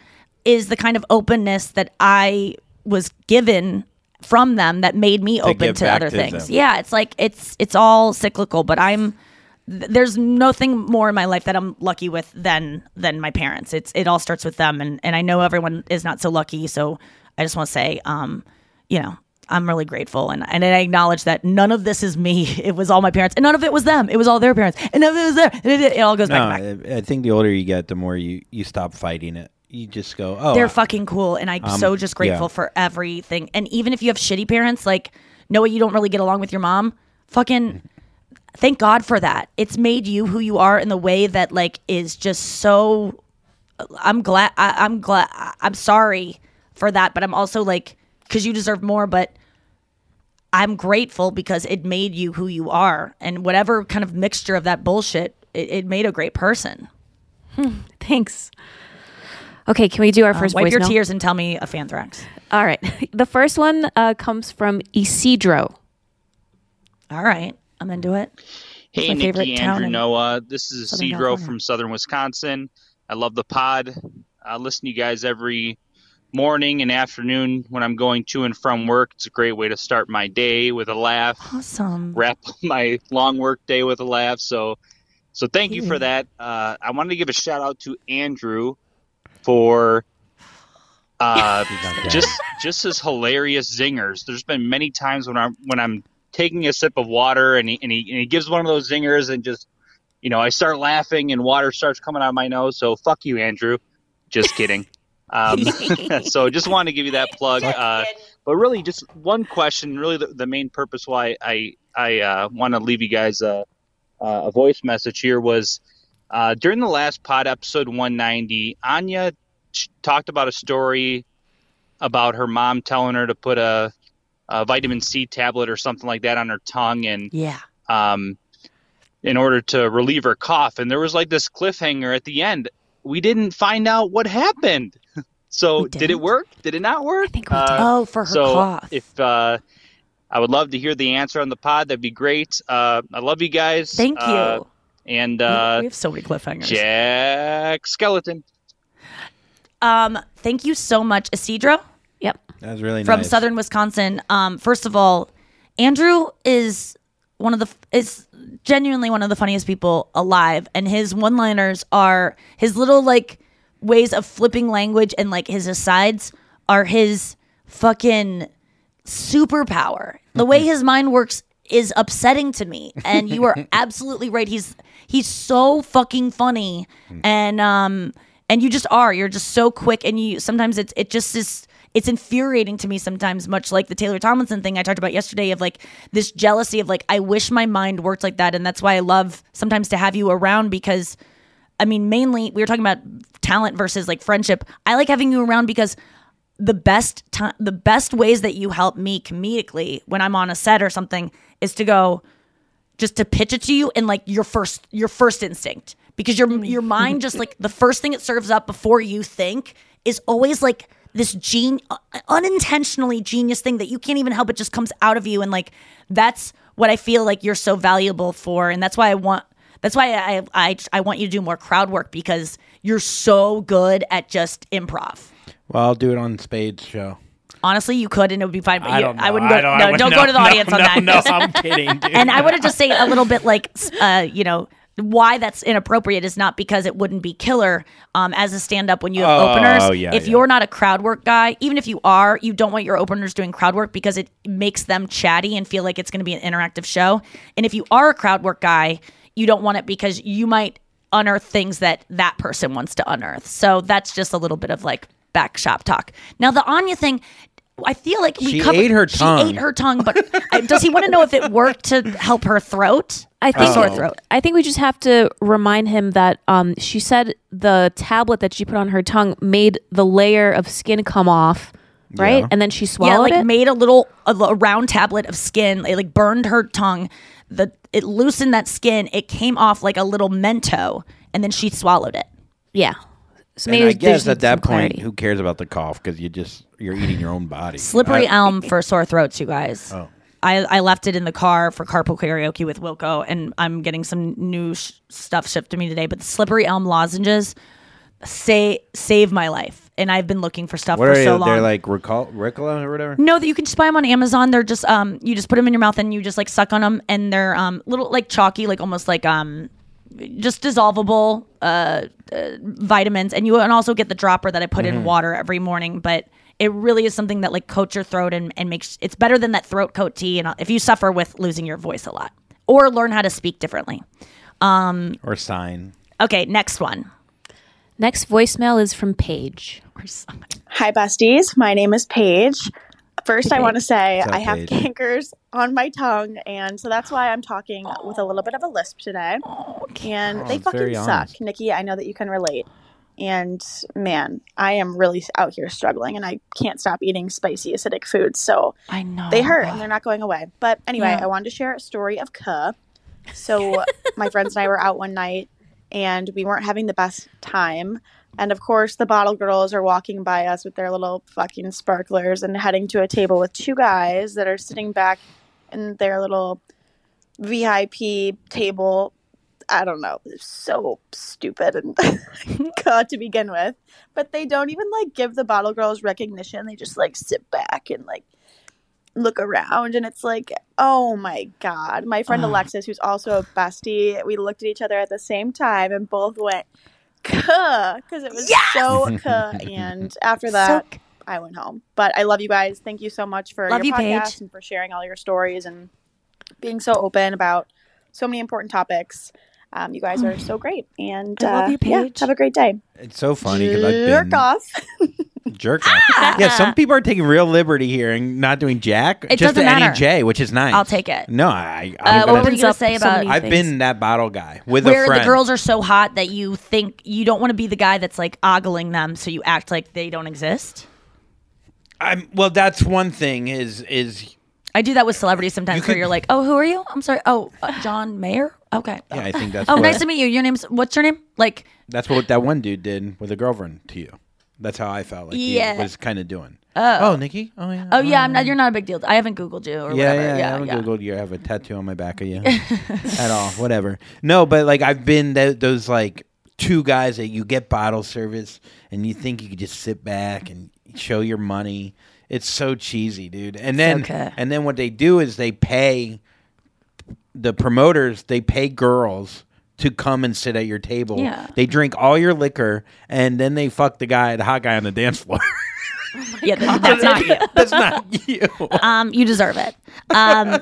is the kind of openness that I was given from them that made me To open to other to things. them. Yeah, it's like it's it's all cyclical, but I'm th- there's nothing more in my life that I'm lucky with than than my parents. It's it all starts with them, and and I know everyone is not so lucky. So I just want to say, um, you know, I'm really grateful, and and I acknowledge that none of this is me. It was all my parents, and none of it was them. It was all their parents, and none of it was there. It, it, it all goes no, back to back. I I think the older you get, the more you you stop fighting it. You just go, oh, They're I- fucking cool, and I'm Um, so just grateful yeah. for everything. And even if you have shitty parents, like Noah, you don't really get along with your mom. Fucking thank God for that. It's made you who you are in the way that like is just so. I'm glad. I, I'm glad. I'm sorry for that, but I'm also like because you deserve more. But I'm grateful because it made you who you are, and whatever kind of mixture of that bullshit, it, it made a great person. Thanks. Okay, can we do our Uh, first wipe your tears and tell me a fanthrax. All right. The first one uh, comes from Isidro. All right, I'm into it. Hey, my favorite Nikki, town Andrew, in Noah. This is Southern Cedro California. from Southern Wisconsin. I love the pod. I listen to you guys every morning and afternoon when I'm going to and from work. It's a great way to start my day with a laugh. Awesome. Wrap my long work day with a laugh. So, so thank you for that. Uh, I wanted to give a shout out to Andrew for uh, just just his hilarious zingers. There's been many times when I'm when I'm taking a sip of water and he and he, and he gives one of those zingers and just you know I start laughing and water starts coming out of my nose. So fuck you, Andrew. Just kidding. Um, so just wanted to give you that plug. Uh, but really, just one question. Really, the, the main purpose why I I uh, want to leave you guys a a voice message here was uh, during the last pod episode 190. Anya talked about a story about her mom telling her to put a, a vitamin C tablet or something like that on her tongue, and Yeah. um, in order to relieve her cough. And there was like this cliffhanger at the end. We didn't find out what happened. So did it work? Did it not work? I think we did. Oh, for her so cough. If uh, I would love to hear the answer on the pod, that'd be great. Uh, I love you guys. Thank you. Uh, and uh, we have so many cliffhangers. Jack Skeleton. Um, thank you so much, Isidro. Yep. That was really from nice. Southern Wisconsin. Um, first of all, Andrew is one of the is genuinely one of the funniest people alive, and his one-liners are his little like ways of flipping language and like his asides are his fucking superpower. The way his mind works is upsetting to me, and you are absolutely right. He's he's so fucking funny, and um and you just are. You're just so quick, and you sometimes it's it just is. It's infuriating to me sometimes, much like the Taylor Tomlinson thing I talked about yesterday of like this jealousy of like, I wish my mind worked like that. And that's why I love sometimes to have you around because I mean, mainly we were talking about talent versus like friendship. I like having you around because the best time, the best ways that you help me comedically when I'm on a set or something is to go, just to pitch it to you in like your first your first instinct because your mm-hmm. your mind just like the first thing it serves up before you think is always like this gene unintentionally genius thing that you can't even help it just comes out of you and like that's what I feel like you're so valuable for and that's why I want that's why I I I want you to do more crowd work because you're so good at just improv. Well, I'll do it on Spade's show. Honestly, you could and it would be fine. But I you- don't know. I wouldn't go. I don't- I would- don't no, go to the no, audience on that. no, I'm kidding, dude. and I would have just say a little bit like, uh, you know, why that's inappropriate is not because it wouldn't be killer um, as a stand-up when you have Oh, openers. yeah, if yeah. you're not a crowd work guy, even if you are, you don't want your openers doing crowd work because it makes them chatty and feel like it's going to be an interactive show. And if you are a crowd work guy, you don't want it because you might unearth things that that person wants to unearth. So that's just a little bit of like back shop talk. Now the Anya thing. I feel like we She covered. ate her tongue. She ate her tongue, but I- does he want to know if it worked to help her throat? I think sore throat. I think we just have to remind him that um, she said the tablet that she put on her tongue made the layer of skin come off, right? Yeah. And then she yeah, swallowed like it. made a little a, a round tablet of skin. It like burned her tongue. The it loosened that skin. It came off like a little Mento, and then she swallowed it. Yeah. So and maybe I guess at that point, clarity. who cares about the cough? Because you just you're eating your own body. Slippery I- elm for sore throats, you guys. Oh. I, I left it in the car for carpool karaoke with Wilco, and I'm getting some new sh- stuff shipped to me today. But the slippery elm lozenges say save my life. and I've been looking for stuff What for they? so long. They're like recall, Ricola or whatever. No, that you can just buy them on Amazon. They're just um, you just put them in your mouth and you just like suck on them, and they're um, little like chalky, like almost like um, just dissolvable uh, uh vitamins. And you can also get the dropper that I put in Mhm. water every morning, but. It really is something that like coats your throat and, and makes it's better than that throat coat tea. And uh, if you suffer with losing your voice a lot or learn how to speak differently, um, Or sign. okay, next one. Next voicemail is from Paige. Hi, besties. My name is Paige. First, Hey, I want to say I have cankers on my tongue, and so that's why I'm talking with a little bit of a lisp today. and Oh, they fucking suck. honest. Nikki, I know that you can relate. And man, I am really out here struggling, and I can't stop eating spicy, acidic foods. So I know they hurt, and they're not going away. But anyway, Yeah. I wanted to share a story of Kuh. So my friends and I were out one night, and we weren't having the best time. And of course, the bottle girls are walking by us with their little fucking sparklers and heading to a table with two guys that are sitting back in their little VIP table. I don't know. So stupid and God to begin with. But they don't even like give the bottle girls recognition. They just like sit back and like look around and it's like, oh my God. My friend. Alexis, who's also a bestie, we looked at each other at the same time and both went, cuh, because it was so cuh. And after that, I went home. But I love you guys. Thank you so much for Love your you, podcast Paige. and for sharing all your stories and being so open about so many important topics. Um, you guys are so great. And I love uh, you, yeah, Paige. have a great day. It's so funny because I've Jerk been off. jerk off. yeah, some people are taking real liberty here and not doing jack. It just doesn't the matter. NEJ, which is nice. I'll take it. No, I. Uh, I'm what were you gonna say about I've been that bottle guy with where a friend. the girls are so hot that you think you don't want to be the guy that's like ogling them, so you act like they don't exist. I'm well. That's one thing. Is is I do that with celebrities sometimes, where you're like, "Oh, who are you? I'm sorry. Oh, uh, John Mayer. Okay. yeah. I think that's. oh, what, nice to meet you. Your name's what's your name? Like, That's what that one dude did with a girlfriend to you. That's how I felt like Yeah. he was kind of doing. oh, Oh, Nikki. Oh yeah. Oh yeah, I'm not. You're not a big deal. I haven't Googled you or yeah, whatever. yeah, Yeah, I haven't googled you. I have a tattoo on my back of you at all. Whatever. No, but like I've been th- those like two guys that you get bottle service and you think you could just sit back and show your money. It's so cheesy, dude. And then okay. and then what they do is they pay the promoters. They pay girls. To come and sit at your table, Yeah. they drink all your liquor, and then they fuck the guy, the hot guy on the dance floor. Yeah, th- that's not you. That's not you. Um, you deserve it. Um,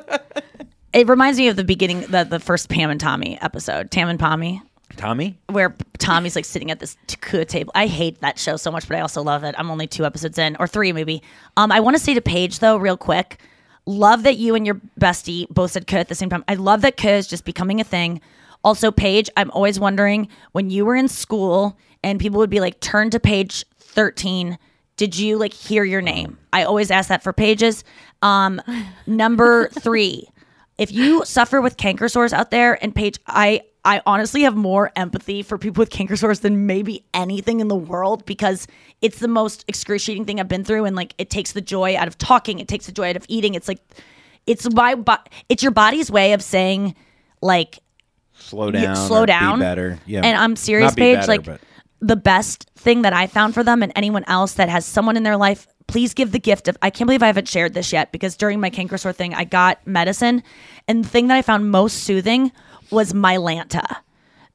it reminds me of the beginning, the the first Pam and Tommy episode, Tam and Pommy. Tommy, where Tommy's like sitting at this t- table. I hate that show so much, but I also love it. I'm only two episodes in, or three maybe. Um, I want to say to Paige though, real quick, love that you and your bestie both said "kuh" at the same time. I love that "kuh" is just becoming a thing. Also, Paige, I'm always wondering when you were in school and people would be like, "Turn to page 13." Did you like hear your name? I always ask that for pages. Um, number three, if you suffer with canker sores out there, and Paige, I I honestly have more empathy for people with canker sores than maybe anything in the world because it's the most excruciating thing I've been through, and like it takes the joy out of talking, it takes the joy out of eating. It's like it's my bo- it's your body's way of saying like slow down. slow down. Be better. Yeah. And I'm serious, be Paige. better, like but- the best thing that I found for them and anyone else that has someone in their life, please give the gift of. I can't believe I haven't shared this yet because during my canker sore thing, I got medicine, and the thing that I found most soothing was Mylanta,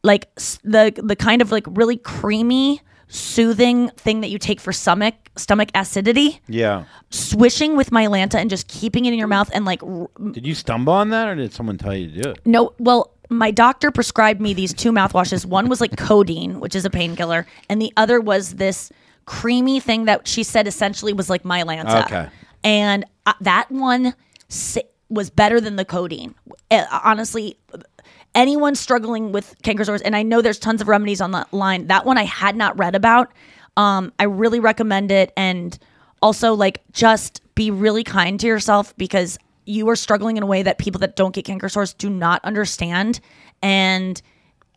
like the the kind of like really creamy, soothing thing that you take for stomach stomach acidity. yeah. Swishing with Mylanta and just keeping it in your mouth and like r- Did you stumble on that, or did someone tell you to do it? no, well, my doctor prescribed me these two mouthwashes. One was like codeine, which is a painkiller, and the other was this creamy thing that she said essentially was like Mylanta. Okay. And uh, that one sa- was better than the codeine. Uh, honestly, anyone struggling with canker sores, and I know there's tons of remedies on the line. That one I had not read about. Um, I really recommend it, and also like just be really kind to yourself because you are struggling in a way that people that don't get canker sores do not understand. And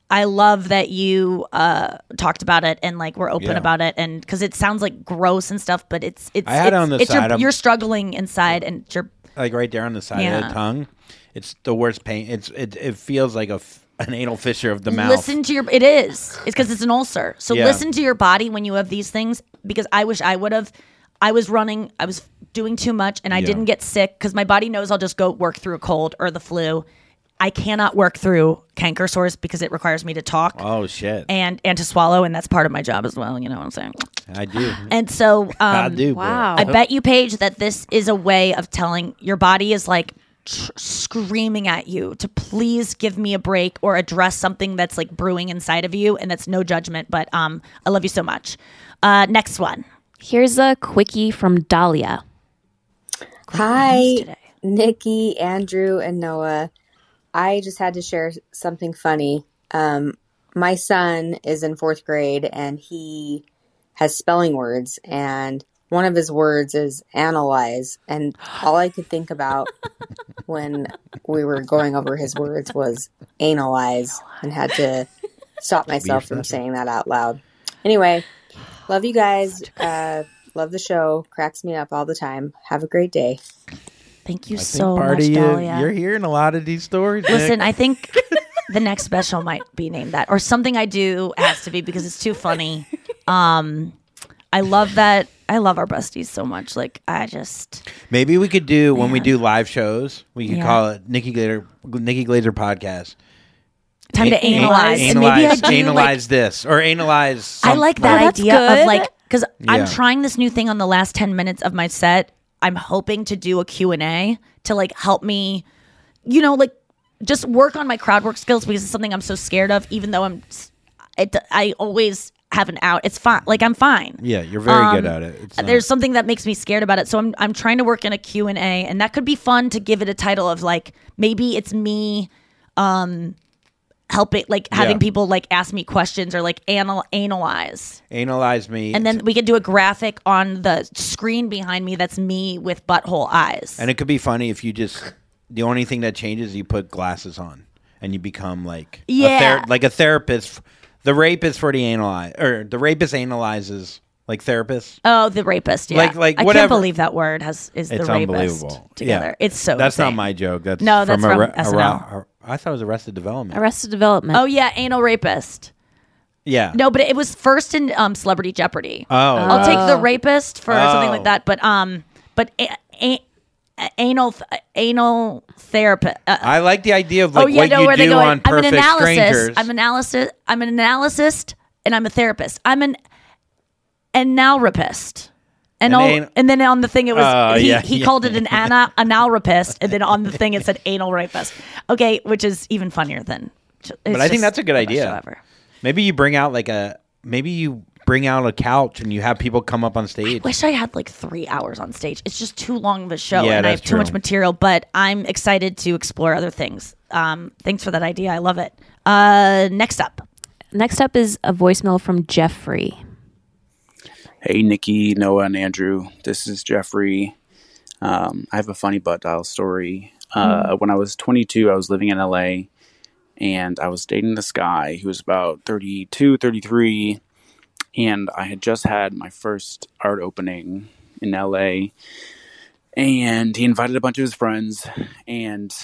I love that you uh, talked about it and like we're open Yeah. about it, and because it sounds like gross and stuff, but it's it's I had it on the it's your- side of- you're struggling inside, and you're Like right there on the side of Yeah. the tongue. It's the worst pain. It's it. It feels like a f- an anal fissure of the mouth. Listen to your. It is. It's because it's an ulcer. So Yeah. listen to your body when you have these things because I wish I would have. I was running, I was doing too much, and I Yeah. didn't get sick because my body knows I'll just go work through a cold or the flu. I cannot work through canker sores because it requires me to talk Oh shit. and and to swallow, and that's part of my job as well. You know what I'm saying? I do. And so, um, I do. Wow. I bet you, Paige, that this is a way of telling your body is like tr- screaming at you to please give me a break or address something that's like brewing inside of you, and that's no judgment. But um, I love you so much. Uh, next one. Here's a quickie from Dahlia. Hi, Nikki, Andrew, and Noah. I just had to share something funny. Um, my son is in fourth grade and he has spelling words, and one of his words is analyze. And all I could think about when we were going over his words was analyze, and had to stop myself from saying that out loud. Anyway, love you guys. Uh, love the show. Cracks me up all the time. Have a great day. Thank you I think so part much, of you, Dahlia. you're hearing a lot of these stories. Nick. Listen, I think the next special might be named that, or something I do has to be because it's too funny. Um, I love that. I love our besties so much. Like I just Maybe we could do when we do live shows. We could Yeah. call it Nikki Glazer Nikki Glazer podcast. Time to A- a- analyze. And Analyze, maybe I do, analyze this or analyze. I like some- that idea of like because I'm trying this new thing on the last 10 minutes of my set. I'm hoping to do a Q&A to like help me you know like just work on my crowd work skills because it's something I'm so scared of even though I'm it, I always have an out. It's fine. Like I'm fine. Yeah, you're very good Um, at it. Not- There's something that makes me scared about it. So I'm I'm trying to work in a Q&A and that could be fun to give it a title of like maybe it's me um helping like having Yeah. people like ask me questions or like anal- analyze. analyze me, And then we could do a graphic on the screen behind me that's me with butthole eyes. and it could be funny if you just the only thing that changes you put glasses on and you become like a Yeah. like a therapist. The rapist for the analyze or the rapist analyzes like therapist. Oh, the rapist. Yeah. Like- like I whatever. can't believe that word has is It's the rapist unbelievable. together. Yeah. It's so That's not my joke. That's No, that's from, from Arre- SNL. Arre- I thought it was Arrested Development. Arrested Development. Oh yeah, anal rapist. yeah. No, but it was first in um, Celebrity Jeopardy. Oh, I'll take the Oh. rapist for something Oh. like that. But um, but a- a- a- anal anal therapist. Uh, I like the idea of like oh yeah, what no, you where they do go. on I'm an Perfect analysis. Strangers. I'm an analysis. I'm an analyst, and I'm a therapist. I'm an analrapist. And, An all, an- and then on the thing it was Oh, he, yeah, he yeah. called it an ana, anal rapist, and then on the thing it said anal rapist. Okay, which is even funnier than. but I think that's a good the best show idea. ever. Maybe you bring out like a maybe you bring out a couch and you have people come up on stage. wish I had like three hours on stage. It's just too long of a show, Yeah, and I have that's too much material. But I'm excited to explore other things. Um, thanks for that idea. I love it. Uh, next up, Next up is a voicemail from Jeffrey. Hey, Nikki, Noah, and Andrew. This is Jeffrey. Um, I have a funny butt dial story. Uh, When I was 22, I was living in LA and I was dating this guy who was about 32, 33. And I had just had my first art opening in LA. And he invited a bunch of his friends. And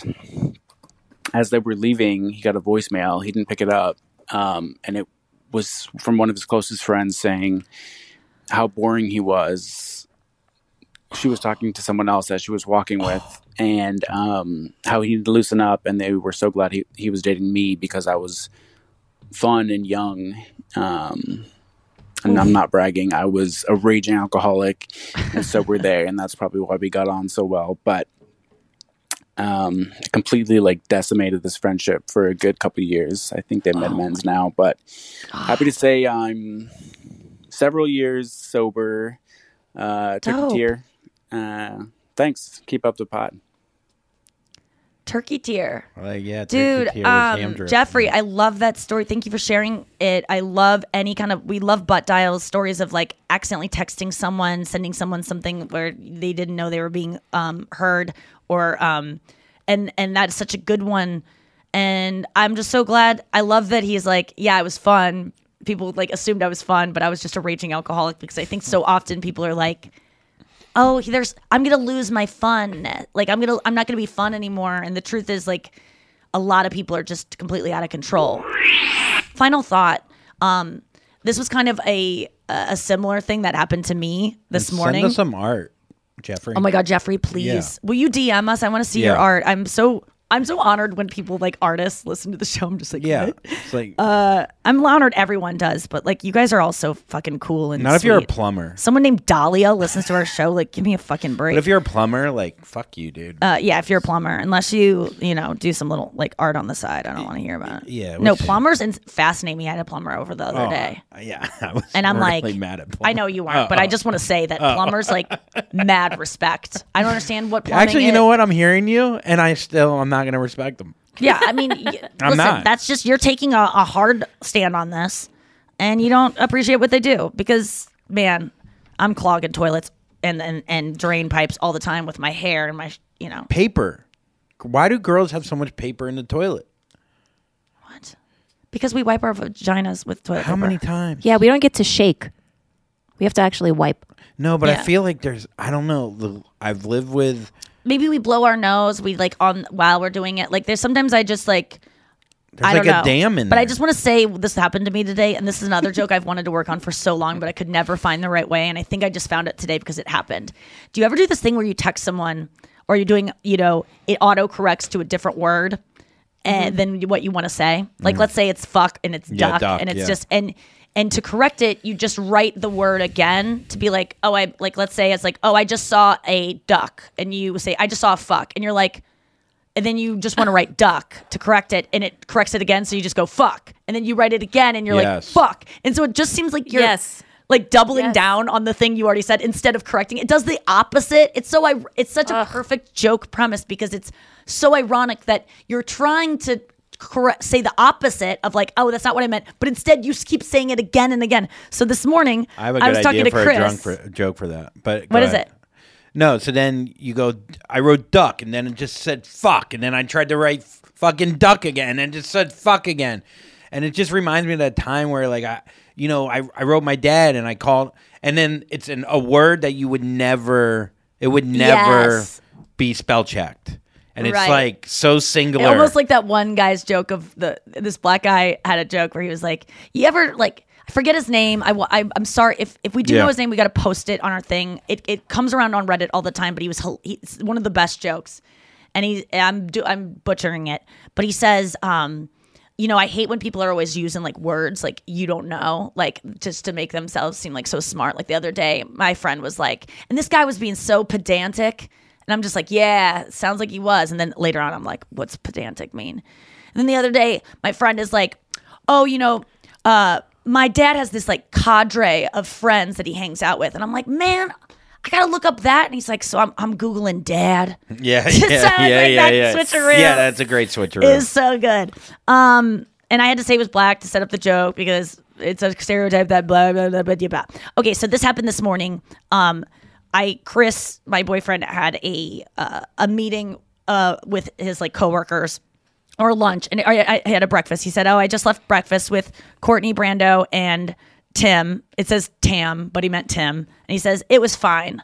as they were leaving, he got a voicemail. He didn't pick it up. Um, and it was from one of his closest friends saying, how boring he was. She was talking to someone else that she was walking with, and um, how he needed to loosen up. And they were so glad he, he was dating me because I was fun and young. Um, and I'm not bragging. I was a raging alcoholic, and so were they, and that's probably why we got on so well. But um, completely like decimated this friendship for a good couple years. I think they made amends now, but happy to say I'm several years sober. Uh, took Dope. a tear. Uh, thanks. Keep up the pot. turkey tear. Like yeah, Dude, tier um. Jeffrey, I love that story. Thank you for sharing it. I love any kind of we love butt dials stories of like accidentally texting someone, sending someone something where they didn't know they were being um, heard, or um, and and that's such a good one. And I'm just so glad. I love that he's like, yeah, it was fun. People like assumed I was fun, but I was just a raging alcoholic because I think so often people are like, oh there's i'm gonna lose my fun like i'm gonna i'm not gonna be fun anymore and the truth is like a lot of people are just completely out of control final thought um this was kind of a a similar thing that happened to me this And morning. Send us some art, Jeffrey. Oh my god, Jeffrey, please. Yeah. Will you DM us? I want to see your art. I'm so I'm so honored when people like artists listen to the show. I'm just like, Yeah, what? it's like Uh, I'm honored everyone does, but like you guys are all so fucking cool and not if you're a plumber. Someone named Dahlia listens to our show. Like, give me a fucking break. But if you're a plumber, like fuck you, dude. uh, yeah, if you're a plumber, unless you, you know, do some little like art on the side, I don't want to hear about it. Yeah, No, plumbers and fascinate me. I had a plumber over the other Oh, day. Yeah, I was And I'm really like, mad at I know you aren't, Oh, but I oh. just want to say that Oh. plumbers like mad respect. I don't understand what plumbing Actually, you is. know what? I'm hearing you, and I still I'm not gonna respect them. Yeah, I mean, y- I'm listen, not. that's just you're taking a, a hard stand on this, and you don't appreciate what they do because, man, I'm clogging toilets and and, and drain pipes all the time with my hair and my, you know, Paper. Why do girls have so much paper in the toilet? What because we wipe our vaginas with toilet. How many times? Yeah, we don't get to shake. We have to actually wipe. No, but I Yeah. feel like there's I don't know. the- I've lived with Maybe we blow our nose. We like on while we're doing it. Like there's sometimes I just like. There's I like don't a know. dam in But I just want to say this happened to me today, and this is another joke I've wanted to work on for so long, but I could never find the right way. And I think I just found it today because it happened. Do you ever do this thing where you text someone, or you're doing, you know, it auto corrects to a different word, and then what you want to say? Like, Mhm. let's say it's fuck and it's Yeah, duck, duck, and it's yeah. just and and to correct it, you just write the word again to be like, oh, I like, let's say it's like, oh, I just saw a duck, and you say, I just saw a fuck, and you're like and then you just want to write duck to correct it and it corrects it again so you just go fuck. And then you write it again and you're Yes. like fuck. And so it just seems like you're Yes. like doubling down on the thing you already said instead of correcting it. Does the opposite. It's so I it's such a perfect joke premise because it's so ironic that you're trying to correct say the opposite of like oh that's not what I meant but instead you keep saying it again and again so this morning I have a I good was talking idea to for Chris a drunk for joke for that. But What is ahead. it? No, so then you go. I wrote duck, and then it just said fuck, and then I tried to write fucking duck again, and just said fuck again, and it just reminds me of that time where like I, you know, I I wrote my dad, and I called, and then it's an, a word that you would never, it would never Yes. be spell checked, and it's Right. like so singular. Almost like that one guy's joke of the this black guy had a joke where he was like, "You ever like I forget his name? I, I am sorry if if we do Yeah. know his name, we got to post it on our thing. It it comes around on Reddit all the time, but he was he's one of the best jokes, and he I'm do, I'm butchering it, but he says um. You know, I hate when people are always using like words like you don't know, like just to make themselves seem like so smart. Like the other day, my friend was like, and this guy was being so pedantic. And I'm just like, yeah, sounds like he was. And then later on, I'm like, what's pedantic mean? And then the other day, my friend is like, oh, you know, uh, my dad has this like cadre of friends that he hangs out with. And I'm like, man, I gotta look up that. And he's like, so I'm, I'm Googling dad. yeah, yeah, yeah, yeah, yeah. switcheroo Yeah, that's a great switcheroo. Is so good. Um, and I had to say it was black to set up the joke because it's a stereotype that blah blah blah blah blah. blah. Okay, so this happened this morning. Um, I Chris, my boyfriend, had a uh, a meeting uh with his like coworkers or lunch, and I, I had a breakfast. He said, "Oh, I just left breakfast with Courtney Brando and Tim." It says Tam, but he meant Tim, and he says it was fine.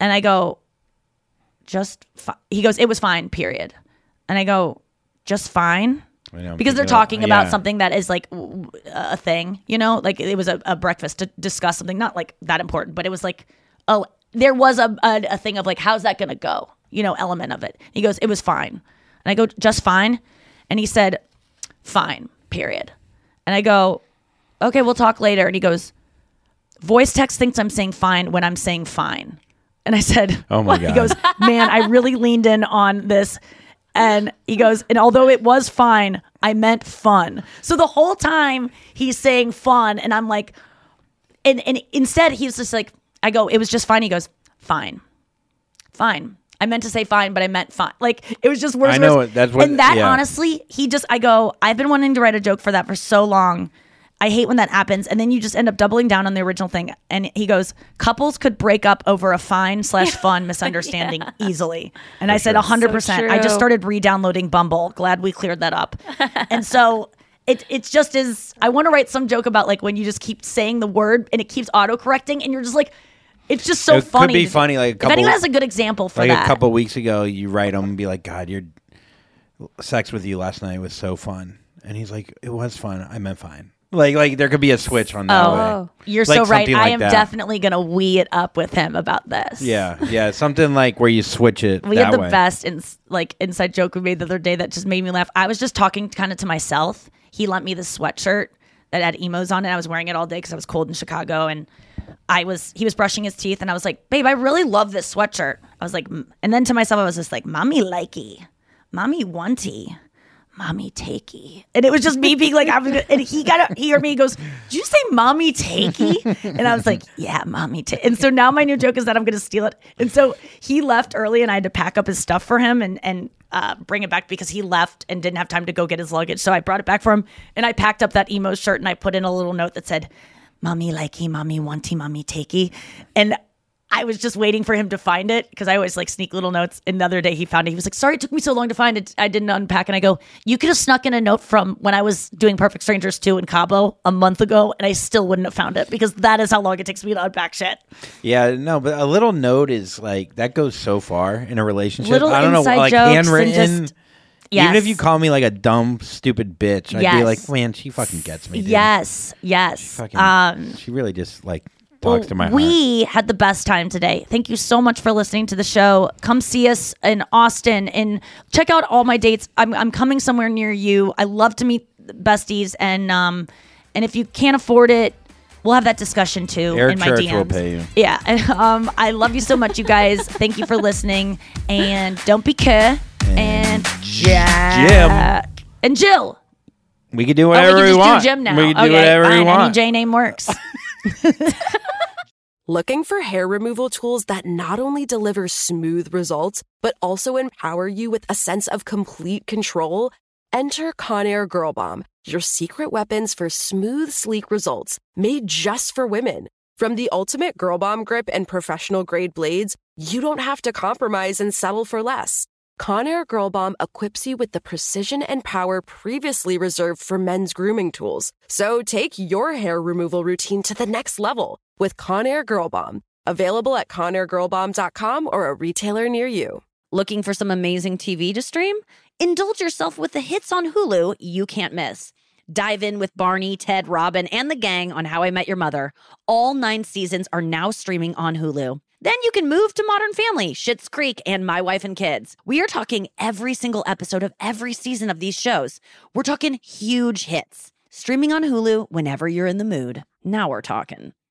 And I go, just fi-. he goes, it was fine. Period. And I go, just fine. Because they're talking about yeah. something that is like a thing, you know, like it was a, a breakfast to discuss something not like that important, but it was like, oh, there was a, a, a thing of like, how's that going to go? You know, element of it. He goes, it was fine. And I go, just fine. And he said, fine, period. And I go, okay, we'll talk later. And he goes, voice text thinks I'm saying fine when I'm saying fine. And I said, Oh my He God. He goes, man, I really leaned in on this. And he goes, and although it was fine, I meant fun. So the whole time he's saying fun, and I'm like, and and instead he was just like, I go, it was just fine. He goes, fine, fine. I meant to say fine, but I meant fine. Like it was just worse. I know worse. That's what- And that yeah. honestly, he just, I go, I've been wanting to write a joke for that for so long. I hate when that happens, and then you just end up doubling down on the original thing. And he goes, couples could break up over a fine slash fun misunderstanding easily. And I said, sure. hundred So percent. I just started re-downloading Bumble. Glad we cleared that up. and so. It, it's just is I want to write some joke about like when you just keep saying the word and it keeps auto correcting and you're just like it's just so funny. It could be funny, like a if anyone has a good example for like that, a couple weeks ago, you write him and be like, "God, your sex with you last night was so fun," and he's like, "It was fun. I meant fine." Like like there could be a switch on that. Oh, way. you're Like so right. I like am that. definitely gonna wee it up with him about this. Yeah, yeah, something like where you switch it. We had the way. best in, like inside joke we made the other day that just made me laugh. I was just talking kind of to myself. He lent me the sweatshirt that had emos on it. I was wearing it all day because I was cold in Chicago, and I was he was brushing his teeth, and I was like, "Babe, I really love this sweatshirt." I was like, and then to myself, I was just like, "Mommy likey, mommy wanty." Mommy takey, and it was just me being like, I was, and he got he heard me. He goes, "Did you say mommy takey?" And I was like, "Yeah, mommy take." And so now my new joke is that I'm going to steal it. And so he left early, and I had to pack up his stuff for him and and uh, bring it back because he left and didn't have time to go get his luggage. So I brought it back for him, and I packed up that emo shirt and I put in a little note that said, "Mommy likey, mommy wanty, mommy takey," and. I was just waiting for him to find it because I always like sneak little notes. Another day he found it. He was like, "Sorry, it took me so long to find it. I didn't unpack." And I go, "You could have snuck in a note from when I was doing Perfect Strangers 2 in Cabo a month ago, and I still wouldn't have found it because that is how long it takes me to unpack shit." Yeah, no, but a little note is like that goes so far in a relationship. Little I don't know, like jokes and handwritten. Just- Even if you call me like a dumb, stupid bitch, I'd be like, man, she fucking gets me. Dude. Yes, yes. Fucking- um, she really just like well, talks to my heart. we had the best time today. Thank you so much for listening to the show. Come see us in Austin and check out all my dates. I'm, I'm coming somewhere near you. I love to meet besties and um and if you can't afford it, we'll have that discussion too Air in my Church DMs. will pay you. Yeah. um I love you so much, you guys. Thank you for listening and don't be care Mm. and Jack and Jill. We could do Oh, whatever we we, can just want. do Jim now. We can do whatever fine. we want. Any J name works. Looking for hair removal tools that not only deliver smooth results, but also empower you with a sense of complete control? Enter Conair Girl Bomb, your secret weapons for smooth, sleek results made just for women. From the ultimate Girl Bomb grip and professional grade blades, you don't have to compromise and settle for less. Conair Girl Bomb equips you with the precision and power previously reserved for men's grooming tools. So take your hair removal routine to the next level with Conair Girl Bomb. Available at ConairGirlBomb.com or a retailer near you. Looking for some amazing TV to stream? Indulge yourself with the hits on Hulu you can't miss. Dive in with Barney, Ted, Robin, and the gang on How I Met Your Mother. All nine seasons are now streaming on Hulu. Then you can move to Modern Family, Schitt's Creek, and My Wife and Kids. We are talking every single episode of every season of these shows. We're talking huge hits. Streaming on Hulu whenever you're in the mood. Now we're talking.